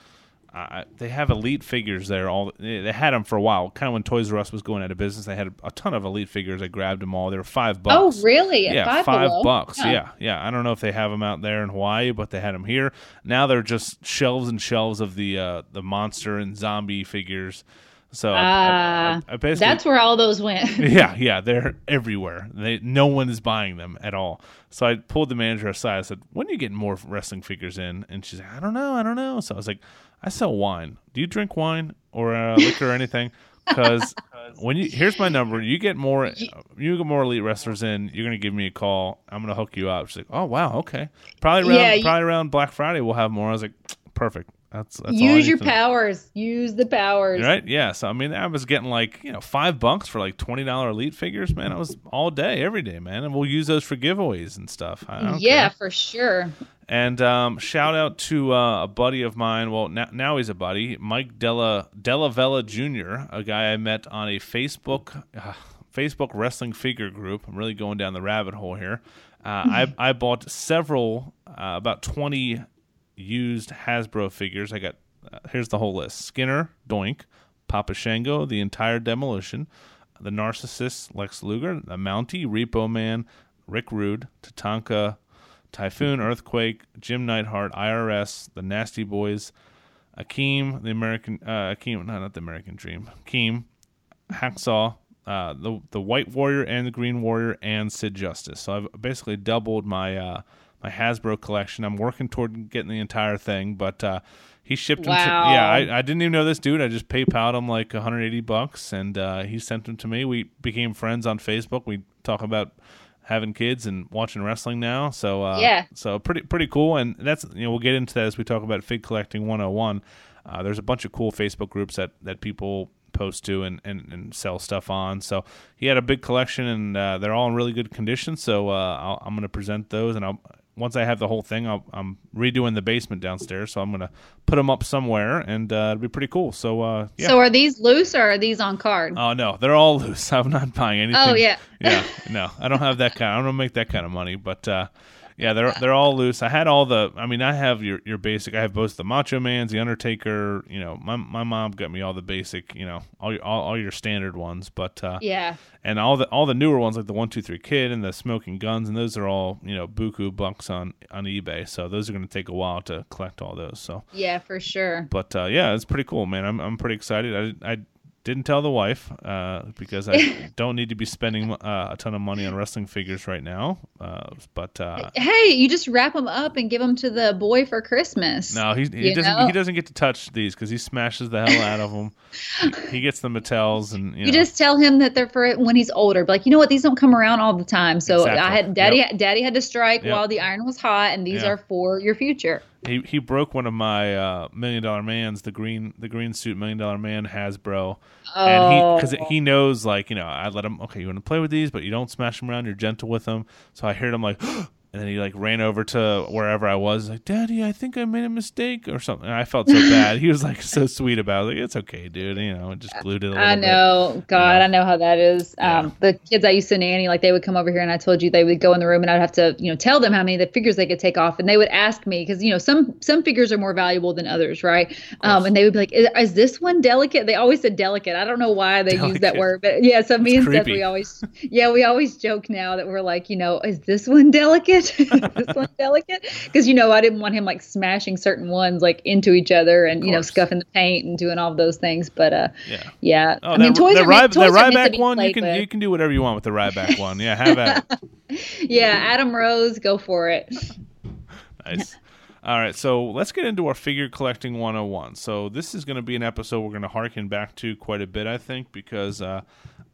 I, they have elite figures there. All they had them for a while. Kind of when Toys R Us was going out of business, they had a ton of elite figures. I grabbed them all. They were five bucks. Oh, really? At Yeah, Five Below? bucks. Huh. Yeah, yeah. I don't know if they have them out there in Hawaii, but they had them here. Now they're just shelves and shelves of the uh, the monster and zombie figures. So I- I, Ah, I, I basically That's where all those went. yeah, yeah, they're everywhere. They no one is buying them at all. So I pulled the manager aside. I said, "When are you getting more wrestling figures in?" And she's like, "I don't know, I don't know." So I was like, "I sell wine. Do you drink wine or uh, liquor or anything?" Because when you here's my number, you get more, you get more elite wrestlers in. You're gonna give me a call. I'm gonna hook you up. She's like, "Oh wow, okay." Probably around Yeah, you- probably around Black Friday we'll have more. I was like, "Perfect. That's, that's Use your powers. Use the powers. Right? Yeah. So I mean, I was getting like you know five bucks for like twenty dollar elite figures. Man, I was all day, every day, man. And we'll use those for giveaways and stuff. Yeah, care. for sure. And um, shout out to uh, a buddy of mine. Well, now, now he's a buddy, Mike Della Della Vella Jr., a guy I met on a Facebook uh, Facebook wrestling figure group. I'm really going down the rabbit hole here. Uh, I I bought several, uh, about twenty used Hasbro figures. I got uh, here's the whole list: Skinner, Doink, Papa Shango, the entire Demolition, the Narcissist, Lex Luger, the Mountie, Repo Man, Rick Rude, Tatanka, Typhoon, Earthquake, Jim Neidhart, IRS, the Nasty Boys, Akeem, the American uh, Akeem, no, not the American Dream, Akeem, Hacksaw, uh, the the White Warrior and the Green Warrior, and Sid Justice. So I've basically doubled my uh, my Hasbro collection. I'm working toward getting the entire thing, but uh, he shipped them. To, Wow. yeah, I, I didn't even know this dude. I just PayPal'd him like 180 bucks, and uh, he sent them to me. We became friends on Facebook. We talk about having kids and watching wrestling now. So uh, Yeah. so pretty pretty cool. And that's you know we'll get into that as we talk about Fig Collecting 101. Uh, there's a bunch of cool Facebook groups that that people post to and, and, and sell stuff on. So he had a big collection, and uh, they're all in really good condition. So uh, I'll, I'm going to present those, and I'll once I have the whole thing, I'll, I'm redoing the basement downstairs, so I'm going to put them up somewhere, and uh, it'll be pretty cool. So uh, yeah. So are these loose or are these on card? Oh no, they're all loose. I'm not buying anything. Oh, yeah. yeah. No, I don't have that kind. I don't make that kind of money. But uh, Yeah, they're they're all loose. I had all the. I mean, I have your your basic. I have both the Macho Man's, the Undertaker. You know, my my mom got me all the basic. You know, all your all, all your standard ones. But uh, yeah, and all the all the newer ones like the One Two Three Kid and the Smoking Guns, and those are all you know buku bucks on on eBay. So those are going to take a while to collect all those. So yeah, for sure. But uh, yeah, it's pretty cool, man. I'm I'm pretty excited. I I didn't tell the wife uh, because I don't need to be spending uh, a ton of money on wrestling figures right now. Uh, but uh, hey, you just wrap them up and give them to the boy for Christmas. No, he, he doesn't. Know? He doesn't get to touch these because he smashes the hell out of them. he, he, gets the Mattels, and you, you know. just tell him that they're for when he's older. But like, you know what? These don't come around all the time. So exactly. I had daddy. Yep. Daddy had to strike yep. while the iron was hot, and these yep. are for your future. He he broke one of my uh, million dollar mans, the green the green suit million dollar man Hasbro, oh. and he because he knows like you know I let him okay you want to play with these but you don't smash them around you're gentle with them so I heard him like And then he like ran over to wherever I was, like, "Daddy, I think I made a mistake or something." And I felt so bad. He was like so sweet about it. Like, "It's okay, dude." You know, it just glued it. I know. Bit. God, I know how that is. Yeah. Um, the kids I used to nanny, like they would come over here, and I told you they would go in the room, and I'd have to, you know, tell them how many of the figures they could take off, and they would ask me because you know some some figures are more valuable than others, right? Um, and they would be like, is, "Is this one delicate?" They always said delicate. I don't know why they delicate. use that word, but yeah. So me and. Steph, we always, yeah, we always joke now that we're like, you know, is this one delicate? this one delicate because you know I didn't want him like smashing certain ones like into each other and you know scuffing the paint and doing all those things. But uh, yeah, yeah. Oh, I mean, toys the, are, toys the Ryback one you can you can do whatever you want with the Ryback one. Yeah, have at it. yeah, Adam Rose, go for it. nice. All right, so let's get into our figure collecting 101. So this is going to be an episode we're going to harken back to quite a bit, I think, because uh,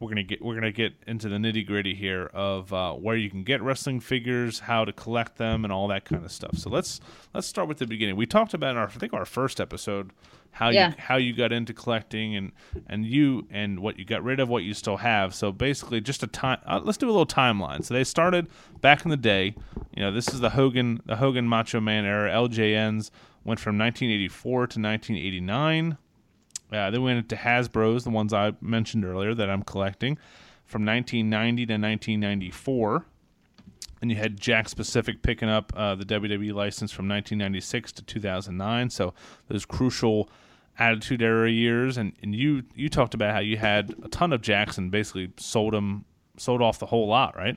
we're gonna get we're gonna get into the nitty gritty here of uh, where you can get wrestling figures, how to collect them, and all that kind of stuff. So let's let's start with the beginning. We talked about in our I think our first episode how yeah. you how you got into collecting and and you and what you got rid of, what you still have. So basically, just a time. Uh, let's do a little timeline. So they started back in the day. You know, this is the Hogan the Hogan Macho Man era. LJNs went from 1984 to 1989. Uh, then we went into Hasbro's, the ones I mentioned earlier that I'm collecting, from 1990 to 1994. And you had Jakks Pacific picking up uh, the WWE license from 1996 to 2009. So those crucial Attitude Era years. And, and you you talked about how you had a ton of Jakks and basically sold them sold off the whole lot, right?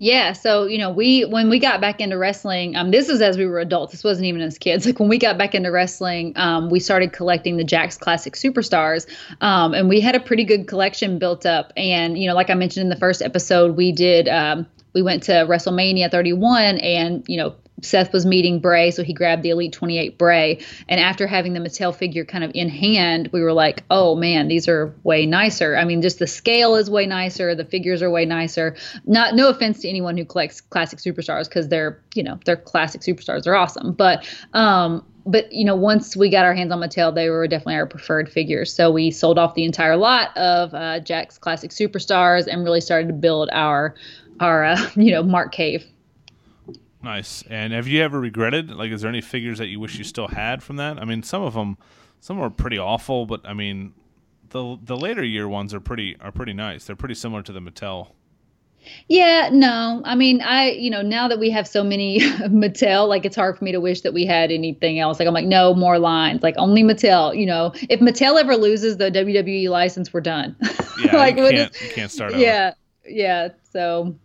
Yeah, so you know, we when we got back into wrestling, um, this is as we were adults. This wasn't even as kids. Like when we got back into wrestling, um, we started collecting the Jakks Classic Superstars, um, and we had a pretty good collection built up. And you know, like I mentioned in the first episode, we did. Um, we went to WrestleMania 31, and you know, Seth was meeting Bray, so he grabbed the Elite 28 Bray. And after having the Mattel figure kind of in hand, we were like, oh man, these are way nicer. I mean, just the scale is way nicer, the figures are way nicer. Not no offense to anyone who collects classic superstars because they're, you know, they're classic superstars are awesome. But um but you know, once we got our hands on Mattel, they were definitely our preferred figures. So we sold off the entire lot of uh, Jakks Classic Superstars and really started to build our our uh, you know Mark Cave. Nice. And have you ever regretted? Like, is there any figures that you wish you still had from that? I mean, some of them, some are pretty awful, but I mean, the the later year ones are pretty are pretty nice. They're pretty similar to the Mattel. Yeah, no. I mean, I, you know, now that we have so many Mattel, like it's hard for me to wish that we had anything else. Like I'm like, no more lines. Like only Mattel. You know, if Mattel ever loses the WWE license, we're done. Yeah, like you can't, you can't start. Yeah, yeah. So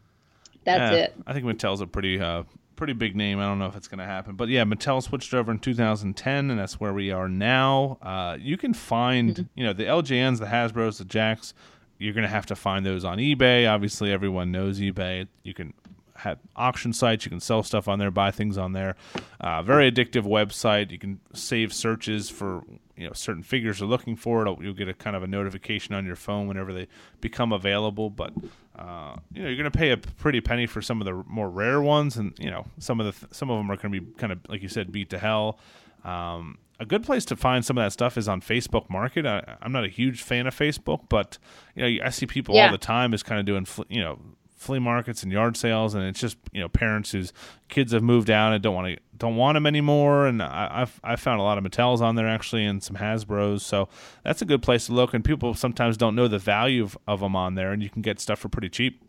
that's yeah, it. I think Mattel's a pretty uh, pretty big name. I don't know if it's going to happen, but yeah, Mattel switched over in 2010, and that's where we are now. Uh, you can find, mm-hmm. you know, the LJNs, the Hasbro's, the Jakks. You're going to have to find those on eBay. Obviously, everyone knows eBay. You can have auction sites. You can sell stuff on there, buy things on there. Uh, very addictive website. You can save searches for you know certain figures you're looking for. It'll, you'll get a kind of a notification on your phone whenever they become available. But uh, you know you're going to pay a pretty penny for some of the more rare ones, and you know some of the th- some of them are going to be kind of like you said, beat to hell. Um, a good place to find some of that stuff is on Facebook Market. I, am not a huge fan of Facebook, but you know I see people yeah. all the time is kind of doing you know flea markets and yard sales, and it's just you know parents whose kids have moved out and don't want to don't want them anymore. And I, I've, I found a lot of Mattels on there actually, and some Hasbro's, so that's a good place to look. And people sometimes don't know the value of, of them on there, and you can get stuff for pretty cheap.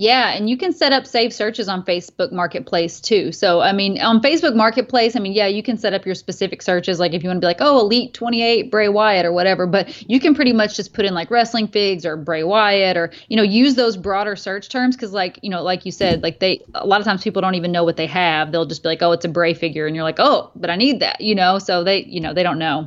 Yeah, and you can set up save searches on Facebook Marketplace too. So, I mean, on Facebook Marketplace, I mean, yeah, you can set up your specific searches, like if you want to be like, oh, Elite 28 Bray Wyatt or whatever, but you can pretty much just put in like wrestling figs or Bray Wyatt or, you know, use those broader search terms because, like, you know, like you said, like they, a lot of times people don't even know what they have. They'll just be like, oh, it's a Bray figure. And you're like, oh, but I need that, you know? So they, you know, they don't know.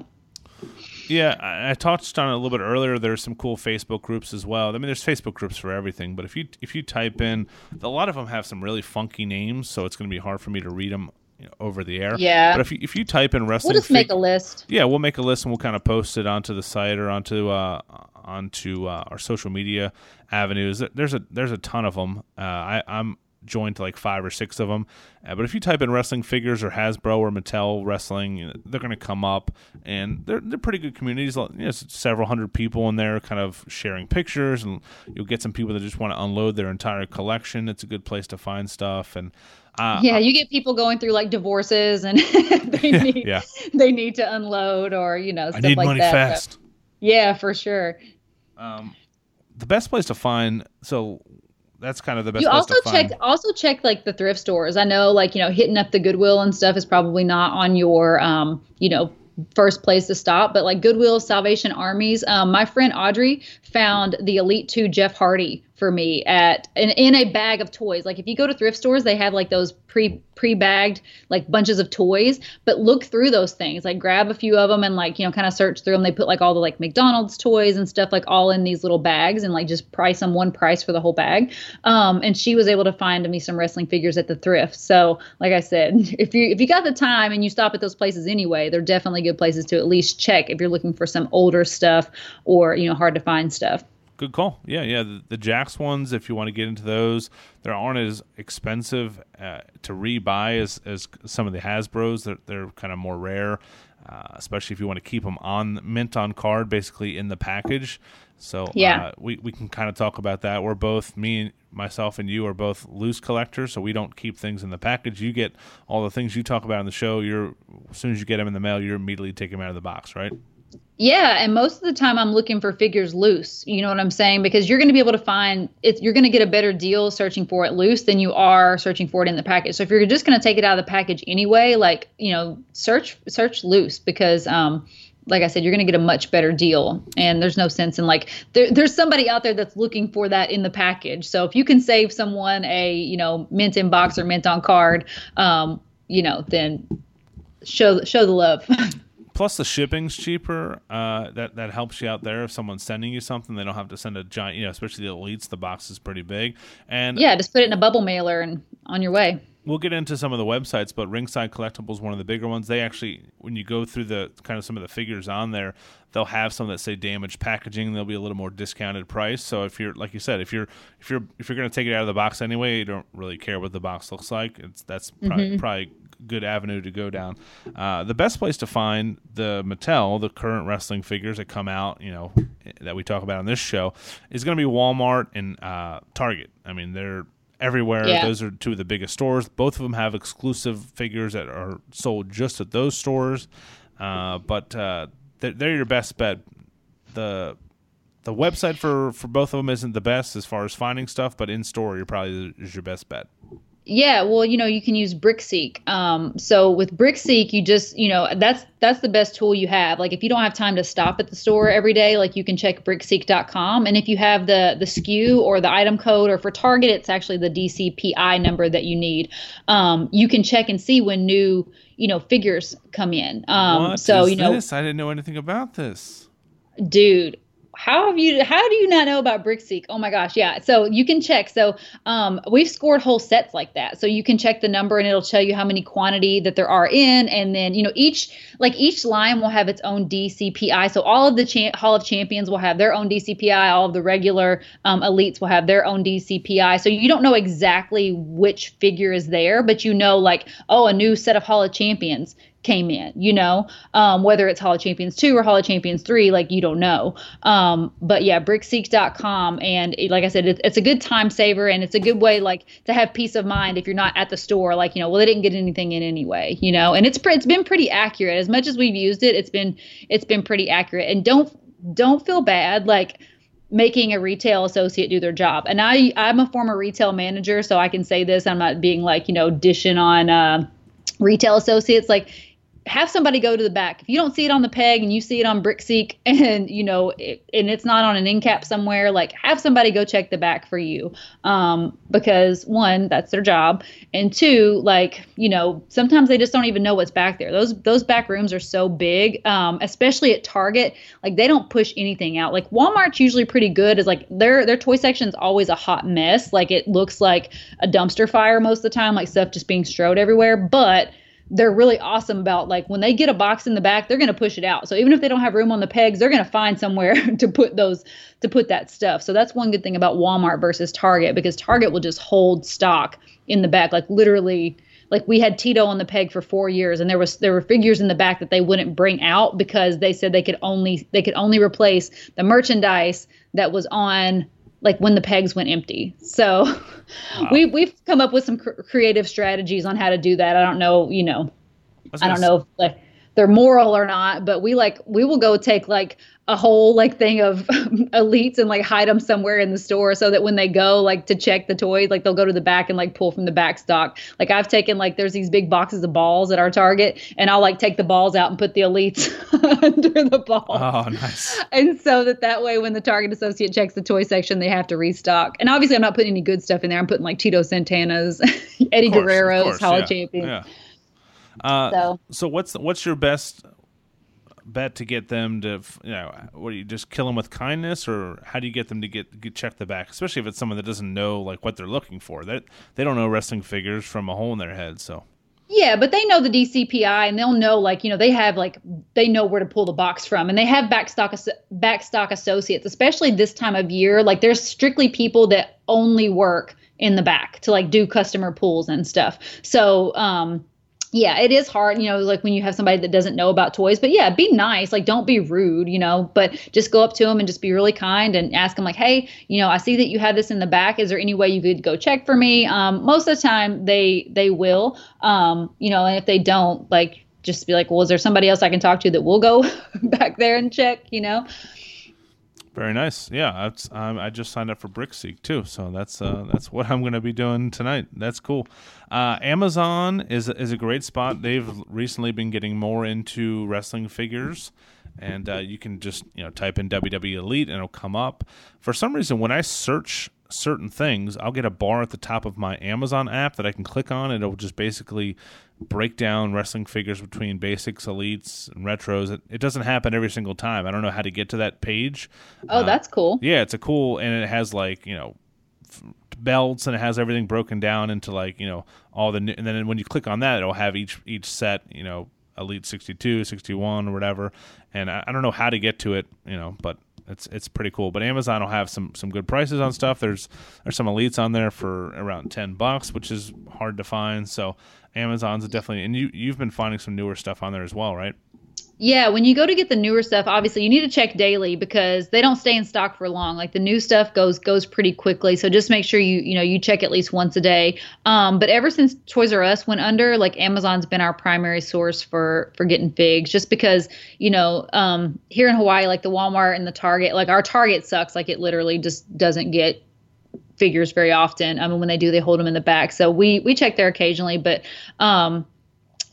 Yeah, I, I touched on it a little bit earlier. There's some cool Facebook groups as well. I mean, there's Facebook groups for everything, but if you if you type in, a lot of them have some really funky names, so it's going to be hard for me to read them over the air. Yeah. But if you if you type in wrestling, we'll just make a list. Yeah, we'll make a list and we'll kind of post it onto the site or onto uh, onto uh, our social media avenues. There's a there's a ton of them. Uh, I, I'm joined to like five or six of them. Uh, but if you type in wrestling figures or Hasbro or Mattel wrestling, they're going to come up, and they're they're pretty good communities. You know, several hundred people in there, kind of sharing pictures, and you'll get some people that just want to unload their entire collection. It's a good place to find stuff, and uh, yeah, you get people going through like divorces, and they need yeah. they need to unload, or you know, stuff I need like money that. fast. yeah, for sure. Um, the best place to find so that's kind of the best. You also check find. also check like the thrift stores. I know like you know hitting up the Goodwill and stuff is probably not on your um you know first place to stop, but like Goodwill, Salvation Armies. Um, my friend Audrey found the Elite Two Jeff Hardy for me at in, in a bag of toys. Like if you go to thrift stores, they have like those pre pre bagged like bunches of toys. But look through those things. Like grab a few of them and like you know kind of search through them. They put like all the like McDonald's toys and stuff like all in these little bags and like just price them one price for the whole bag. Um, and she was able to find me some wrestling figures at the thrift. So like I said, if you if you got the time and you stop at those places anyway, they're definitely good places to at least check if you're looking for some older stuff or you know hard to find stuff. Good call. Yeah, yeah. The, the ones, if you want to get into those, they aren't as expensive uh, to rebuy as, as some of the Hasbro's. They're, they're kind of more rare, uh, especially if you want to keep them on mint on card, basically in the package. So yeah, uh, we we can kind of talk about that. We're both me, myself, and you are both loose collectors, so we don't keep things in the package. You get all the things you talk about in the show. You're as soon as you get them in the mail, you're immediately taking them out of the box, right? Yeah, and most of the time I'm looking for figures loose. You know what I'm saying? Because you're going to be able to find it. You're going to get a better deal searching for it loose than you are searching for it in the package. So if you're just going to take it out of the package anyway, like you know, search search loose because um, like I said, you're going to get a much better deal. And there's no sense in like there, there's somebody out there that's looking for that in the package. So if you can save someone a you know mint in box or mint on card, um, you know, then show show the love. plus the shipping's cheaper. Uh, that that helps you out there. If someone's sending you something, they don't have to send a giant. You know, especially the elites, the box is pretty big. And yeah, just put it in a bubble mailer and on your way. We'll get into some of the websites, but Ringside Collectibles, one of the bigger ones. They actually, when you go through the kind of some of the figures on there, they'll have some that say damaged packaging. They'll be a little more discounted price. So if you're, like you said, if you're if you're if you're going to take it out of the box anyway, you don't really care what the box looks like. It's that's probably, mm-hmm. probably good avenue to go down. Uh, the best place to find the Mattel, the current wrestling figures that come out, you know, that we talk about on this show, is going to be Walmart and uh, Target. I mean, they're everywhere. Yeah. Those are two of the biggest stores. Both of them have exclusive figures that are sold just at those stores. Uh, but uh, they're, they're, your best bet. The the website for, for both of them isn't the best as far as finding stuff, but in store, you're probably is your best bet. Yeah, well, you know, you can use BrickSeek. Um, so with BrickSeek, you just, you know, that's that's the best tool you have. Like if you don't have time to stop at the store every day, like you can check brickseek.com. And if you have the the SKU or the item code, or for Target, it's actually the DCPI number that you need. Um, you can check and see when new, you know, figures come in. Um, what so you know, this? I didn't know anything about this. Dude, how have you how do you not know about brickseek oh my gosh yeah so you can check. So um, we've scored whole sets like that. So you can check the number and it'll tell you how many quantity that there are in. And then you know each like each line will have its own dcpi so all of the cha- hall of champions will have their own dcpi all of the regular um, elites will have their own dcpi so you don't know exactly which figure is there but you know like oh a new set of hall of champions came in, you know, um, whether it's Hall of Champions 2 or Hall of Champions 3, like you don't know. Um, but yeah, brickseek.com. And it, like I said, it, it's a good time saver and it's a good way like to have peace of mind if you're not at the store, like, you know, well, they didn't get anything in anyway, you know, and it's, it's been pretty accurate as much as we've used it. It's been, it's been pretty accurate and don't, don't feel bad. Like, making a retail associate do their job. And I I'm a former retail manager, so I can say this. I'm not being like you know dishing on uh, retail associates. Like have somebody go to the back. If you don't see it on the peg and you see it on BrickSeek and you know it, and it's not on an end cap somewhere, like have somebody go check the back for you. Um, because one, that's their job, and two, like you know sometimes they just don't even know what's back there. Those those back rooms are so big, um, especially at Target. Like they don't push anything out. Like Walmart's usually pretty good. Is like their their toy section is always a hot mess. Like it looks like a dumpster fire most of the time, like stuff just being strode everywhere, but they're really awesome about like when they get a box in the back they're going to push it out. So even if they don't have room on the pegs they're going to find somewhere to put those to put that stuff. So that's one good thing about walmart versus target because target will just hold stock in the back. Like literally like we had tito on the peg for four years and there was there were figures in the back that they wouldn't bring out because they said they could only they could only replace the merchandise that was on like when the pegs went empty. So wow. we we've come up with some cr- creative strategies on how to do that. I don't know, you know, I, I don't know if like they're moral or not, but we like we will go take like a whole like thing of elites and like hide them somewhere in the store so that when they go like to check the toys, like they'll go to the back and like pull from the back stock. Like I've taken like there's these big boxes of balls at our Target, and I'll like take the balls out and put the elites under the ball. Oh, nice. And so that that way when the Target associate checks the toy section, they have to restock. And obviously, I'm not putting any good stuff in there. I'm putting like Tito Santana's, Eddie course, Guerrero's, Hollow yeah, Champions. Yeah. Uh, so, so what's what's your best bet to get them to you know what do you just kill them with kindness or how do you get them to get, get check the back especially if it's someone that doesn't know like what they're looking for that they, don't know wrestling figures from a hole in their head so yeah, but they know the DCPI and they'll know like, you know, they have like they know where to pull the box from and they have backstock backstock associates, especially this time of year. Like there's strictly people that only work in the back to like do customer pulls and stuff. So, um yeah, it is hard, you know, like when you have somebody that doesn't know about toys. But yeah, be nice. Like, don't be rude, you know, but just go up to them and just be really kind and ask them, like, hey, you know, I see that you have this in the back. Is there any way you could go check for me? Um, most of the time, they they will, um, you know, and if they don't, like, just be like, well, is there somebody else I can talk to that will go back there and check, you know? Very nice. Yeah, um, I just signed up for BrickSeek too, so that's uh, that's what I'm going to be doing tonight. That's cool. Uh, Amazon is is a great spot. They've recently been getting more into wrestling figures, and uh, you can just you know type in WWE Elite and it'll come up. For some reason, when I search certain things, I'll get a bar at the top of my Amazon app that I can click on, and it'll just basically break down wrestling figures between basics, elites, and retros. It, it, doesn't happen every single time. I don't know how to get to that page. Oh, uh, that's cool. Yeah, it's a cool, and it has like you know f- belts, and it has everything broken down into like you know all the. New, and then when you click on that, it'll have each each set you know elite 62 61 or whatever and I, I don't know how to get to it you know but it's it's pretty cool. But Amazon will have some some good prices on stuff. There's there's some elites on there for around ten bucks, which is hard to find. So Amazon's definitely and you you've been finding some newer stuff on there as well, right? Yeah, when you go to get the newer stuff, obviously you need to check daily because they don't stay in stock for long. Like the new stuff goes goes pretty quickly, so just make sure you you know you check at least once a day. Um, but ever since Toys R Us went under, like Amazon's been our primary source for for getting figs, just because you know um, here in Hawaii, like the Walmart and the Target, like our Target sucks. Like it literally just doesn't get figures very often. I mean, when they do, they hold them in the back. So we we check there occasionally, but um,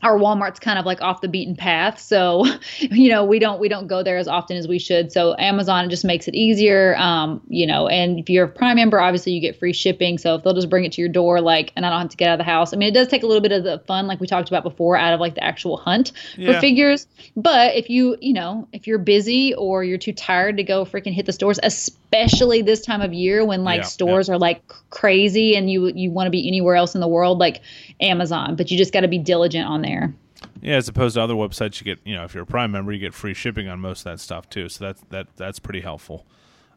our Walmart's kind of like off the beaten path. So, you know, we don't we don't go there as often as we should. So Amazon just makes it easier. Um, you know, and if you're a Prime member, obviously you get free shipping. So if they'll just bring it to your door, like, and I don't have to get out of the house. I mean, it does take a little bit of the fun, like we talked about before, out of like the actual hunt yeah. for figures. But if you, you know, if you're busy or you're too tired to go freaking hit the stores, especially this time of year when like yeah, stores yeah. are like crazy and you you want to be anywhere else in the world, like Amazon. But you just got to be diligent on there. Yeah, as opposed to other websites, you get you know if you're a Prime member, you get free shipping on most of that stuff too. So that's that that's pretty helpful.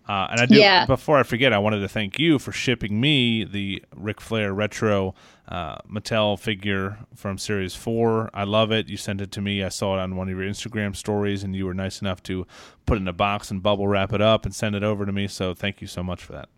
Uh, and I do. Yeah. Before I forget, I wanted to thank you for shipping me the Ric Flair retro uh, Mattel figure from Series Four. I love it. You sent it to me. I saw it on one of your Instagram stories, and you were nice enough to put it in a box and bubble wrap it up and send it over to me. So thank you so much for that.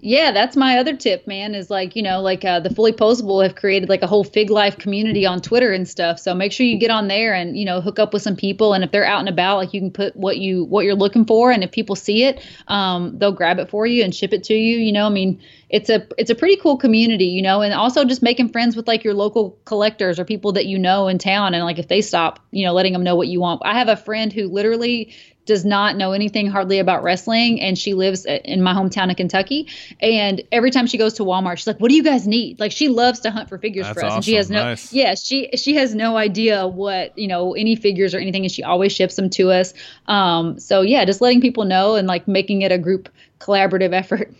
Yeah, that's my other tip, man. Is like you know, like uh, the fully posable have created like a whole Fig Life community on Twitter and stuff. So make sure you get on there and you know hook up with some people. And if they're out and about, like you can put what you what you're looking for, and if people see it, um, they'll grab it for you and ship it to you. You know, I mean, it's a it's a pretty cool community, you know, and also just making friends with like your local collectors or people that you know in town, and like if they stop, you know, letting them know what you want. I have a friend who literally does not know anything hardly about wrestling and she lives in my hometown of Kentucky and every time she goes to Walmart she's like what do you guys need like she loves to hunt for figures That's for us awesome. and she has no nice. yeah she she has no idea what you know any figures or anything and she always ships them to us um so yeah just letting people know and like making it a group collaborative effort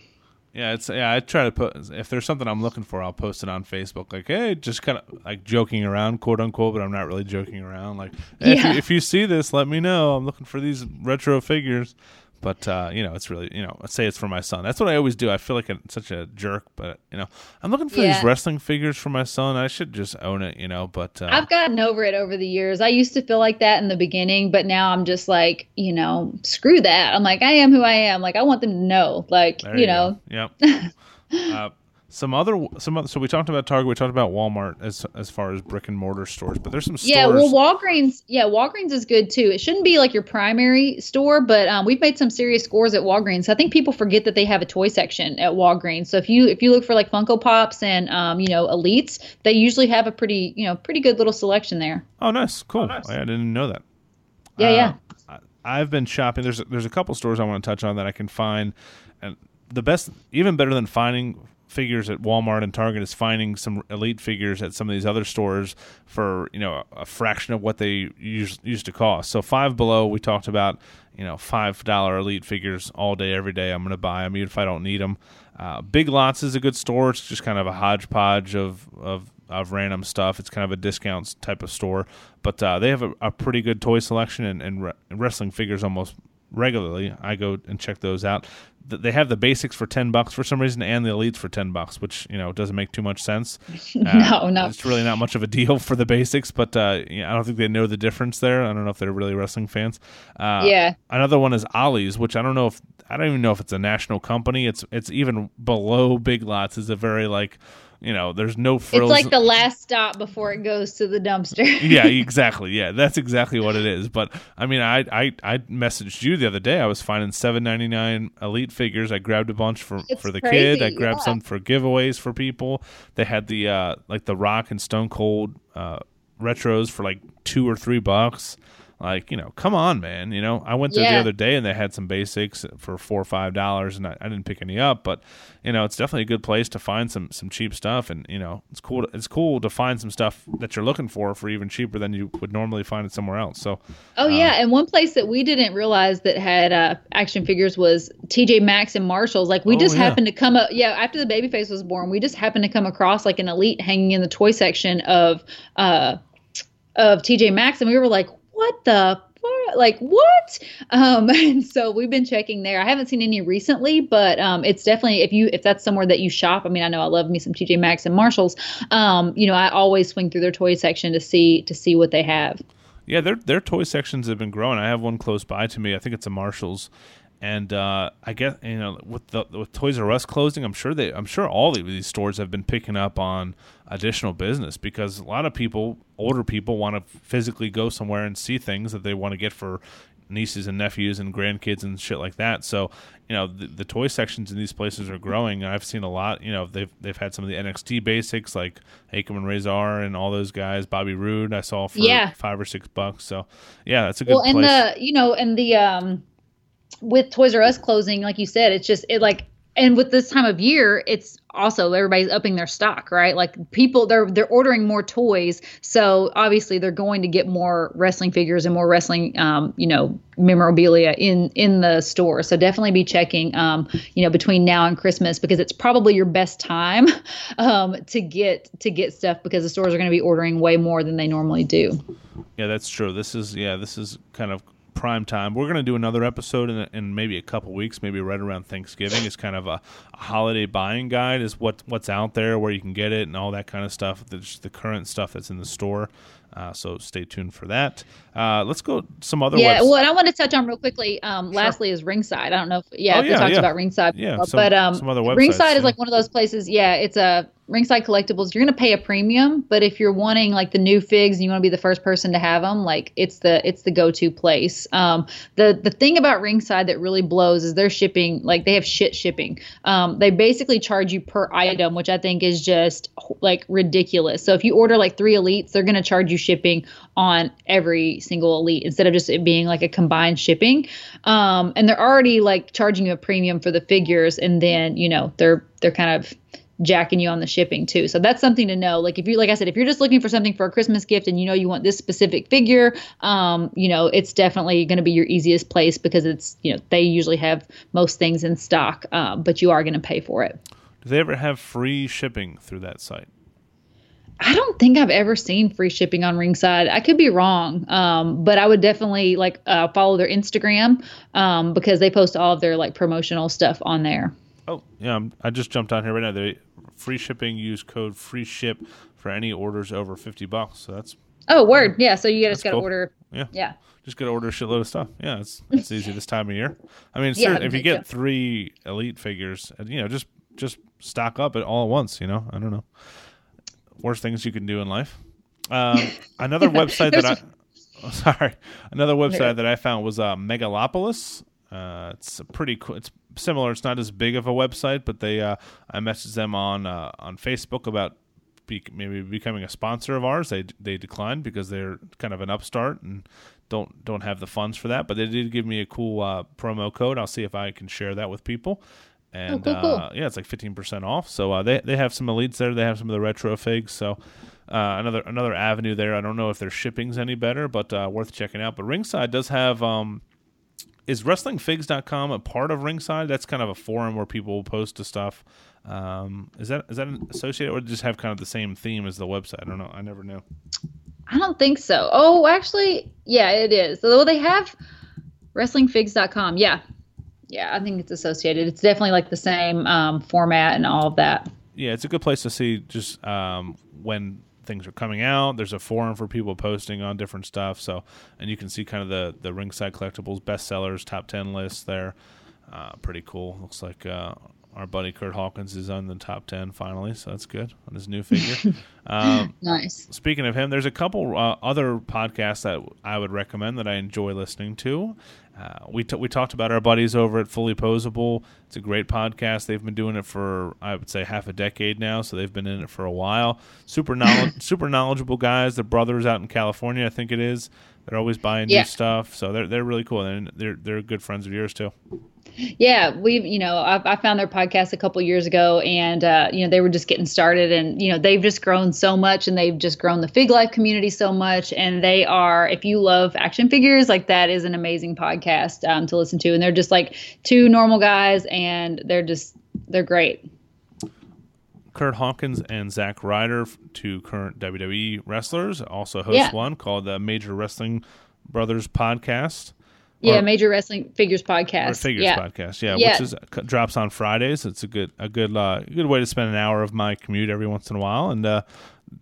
Yeah, it's yeah. I try to put if there's something I'm looking for, I'll post it on Facebook. Like, hey, just kind of like joking around, quote unquote, but I'm not really joking around. Like, hey, if, you, if you see this, let me know. I'm looking for these retro figures. But uh, you know, it's really you know, say it's for my son. That's what I always do. I feel like I'm such a jerk, but you know, I'm looking for Yeah. these wrestling figures for my son. I should just own it, you know. But uh, I've gotten over it over the years. I used to feel like that in the beginning, but now I'm just like, you know, screw that. I'm like, I am who I am. Like, I want them to know. Like, There you, know, go. Yep. uh, some other some other, so we talked about Target, we talked about Walmart as as far as brick and mortar stores, but there's some stores. yeah. Well, Walgreens, yeah, Walgreens is good too. It shouldn't be like your primary store, but um, we've made some serious scores at Walgreens. I think people forget that they have a toy section at Walgreens. So if you if you look for like Funko Pops and um, you know, Elites, they usually have a pretty you know pretty good little selection there. oh, nice, cool. I didn't know that. Yeah, Uh, yeah. I- I've been shopping. There's there's a couple stores I want to touch on that I can find, and the best, even better than finding figures at Walmart and Target is finding some elite figures at some of these other stores for you know a fraction of what they used used to cost. So Five Below, we talked about you know five dollar elite figures all day every day. I'm going to buy them even if I don't need them. Uh, Big Lots is a good store. It's just kind of a hodgepodge of of of random stuff. It's kind of a discounts type of store, but uh, they have a, a pretty good toy selection and, and, re- and wrestling figures almost regularly. I go and check those out. They have the basics for ten bucks for some reason, and the elites for ten bucks, which you know doesn't make too much sense. Uh, No, no. it's really not much of a deal for the basics, but uh, yeah, I don't think they know the difference there. I don't know if they're really wrestling fans. Uh, Yeah. Another one is Ollie's, which I don't know if I don't even know if it's a national company. It's it's even below Big Lots. Is a very like you know there's no frills. It's like the last stop before it goes to the dumpster. yeah, exactly. Yeah, that's exactly what it is. But I mean, I I I messaged you the other day. I was finding seven ninety nine elite figures. I grabbed a bunch for It's for the kid. I grabbed yeah. some for giveaways for people. They had the uh like the Rock and Stone Cold uh retros for like two or three bucks. Like you know, come on, man. You know, I went there the other day and they had some basics for four or five dollars, and I, I didn't pick any up. But you know, it's definitely a good place to find some some cheap stuff, and you know, it's cool. To, it's cool to find some stuff that you're looking for for even cheaper than you would normally find it somewhere else. So Oh yeah, and one place that we didn't realize that had uh, action figures was TJ Maxx and Marshalls. Like we Oh, just yeah. happened to come up, yeah, after the babyface was born, we just happened to come across like an elite hanging in the toy section of uh of TJ Maxx, and we were like, what the. Like what? Um, and so we've been checking there. I haven't seen any recently, but um, it's definitely if you if that's somewhere that you shop. I mean, I know I love me some TJ Maxx and Marshalls. Um, you know, I always swing through their toy section to see to see what they have. Yeah, their their toy sections have been growing. I have one close by to me. I think it's a Marshalls, and uh, I guess you know with the with Toys R Us closing, I'm sure they I'm sure all these stores have been picking up on additional business because a lot of people, older people, want to physically go somewhere and see things that they want to get for nieces and nephews and grandkids and shit like that. So, you know, the, the toy sections in these places are growing. I've seen a lot. You know, they've they've had some of the NXT basics like Akam and Rezar and all those guys. Bobby Roode I saw for Yeah. five or six bucks. So, yeah, that's a good well and place. the you know and the um with toys r us closing like you said it's just it like and with this time of year it's also everybody's upping their stock right? Like people they're they're ordering more toys. So obviously they're going to get more wrestling figures and more wrestling um you know memorabilia in in the store. So definitely be checking um you know between now and christmas because it's probably your best time um to get to get stuff because the stores are going to be ordering way more than they normally do. Yeah, that's true. This is yeah, this is kind of prime time. We're going to do another episode in, in maybe a couple weeks, maybe right around Thanksgiving. It's kind of a, a, holiday buying guide, is what what's out there, where you can get it, and all that kind of stuff. The, the current stuff that's in the store. Uh, so stay tuned for that. Uh, let's go some other. Yeah, well, I want to touch on real quickly. Um, sure. Lastly, is Ringside. I don't know if yeah, oh, if yeah, we talked yeah. about Ringside. Yeah, some, but um, some other websites, Ringside yeah. is like one of those places. Yeah, it's a Ringside Collectibles, you're going to pay a premium, but if you're wanting like the new figs and you want to be the first person to have them, like it's the it's the go-to place. Um, the the thing about Ringside that really blows is their shipping, like they have shit shipping. Um, they basically charge you per item, which I think is just like ridiculous. So if you order like three elites, they're going to charge you shipping on every single elite instead of just it being like a combined shipping. Um, and they're already like charging you a premium for the figures, and then you know they're they're kind of jacking you on the shipping too. So that's something to know. Like if you like I said, if you're just looking for something for a Christmas gift and you know you want this specific figure, um, you know, it's definitely going to be your easiest place because it's, you know, they usually have most things in stock, uh, but you are going to pay for it. Do they ever have free shipping through that site? I don't think I've ever seen free shipping on Ringside. I could be wrong, um, but I would definitely like uh, follow their Instagram um, because they post all of their like promotional stuff on there. Oh yeah, I'm, i just jumped on here right now. They free shipping. Use code free ship for any orders over fifty bucks. So that's oh word yeah. So you just got to cool. order yeah yeah just got to order a shitload of stuff. Yeah, it's it's easy this time of year. I mean, yeah, if you get three elite figures, you know, just just stock up it all at once. You know, I don't know. Worst things you can do in life. Um, another website that I. Oh, sorry, another website that I found was uh, Megalopolis. Uh, it's pretty cool. It's similar. It's not as big of a website, but they uh, I messaged them on uh, on Facebook about be, maybe becoming a sponsor of ours. They they declined because they're kind of an upstart and don't don't have the funds for that. But they did give me a cool uh, promo code. I'll see if I can share that with people. And oh, cool, cool. Uh, yeah, it's like fifteen percent off. So uh, they they have some elites there. They have some of the retro figs. So. Uh, another another avenue there. I don't know if their shipping's any better, but uh, worth checking out. But Ringside does have um, is WrestlingFigs.com a part of Ringside? That's kind of a forum where people post to stuff. Um, is that is that associated, or just have kind of the same theme as the website? I don't know. I never knew. I don't think so. Oh, actually, yeah, it is. So they have WrestlingFigs.com. Yeah, yeah, I think it's associated. It's definitely like the same um, format and all of that. Yeah, it's a good place to see just um, when things are coming out. There's a forum for people posting on different stuff. So, and you can see kind of the the ringside collectibles bestsellers, top ten lists there. Uh, pretty cool. Looks like uh, our buddy Kurt Hawkins is on the top ten finally, so that's good on his new figure. um, nice. Speaking of him, there's a couple uh, other podcasts that I would recommend that I enjoy listening to. Uh, we t- we talked about our buddies over at Fully Posable. It's a great podcast. They've been doing it for I would say half a decade now, so they've been in it for a while. Super knowledge, super knowledgeable guys. The brothers out in California, I think it is. They're always buying yeah. new stuff, so they're they're really cool, and they're they're good friends of yours too. Yeah, we've you know I, I found their podcast a couple years ago, and uh, you know they were just getting started, and you know they've just grown so much, and they've just grown the Fig Life community so much, and they are if you love action figures, like that is an amazing podcast um, to listen to, and they're just like two normal guys, and they're just they're great. Kurt Hawkins and Zack Ryder, two current WWE wrestlers, also host yeah. one called the Major Wrestling Brothers Podcast. Yeah, or, Major Wrestling Figures Podcast. Figures yeah. Podcast, yeah, yeah, which is drops on Fridays. It's a good a good uh, good way to spend an hour of my commute every once in a while, and uh,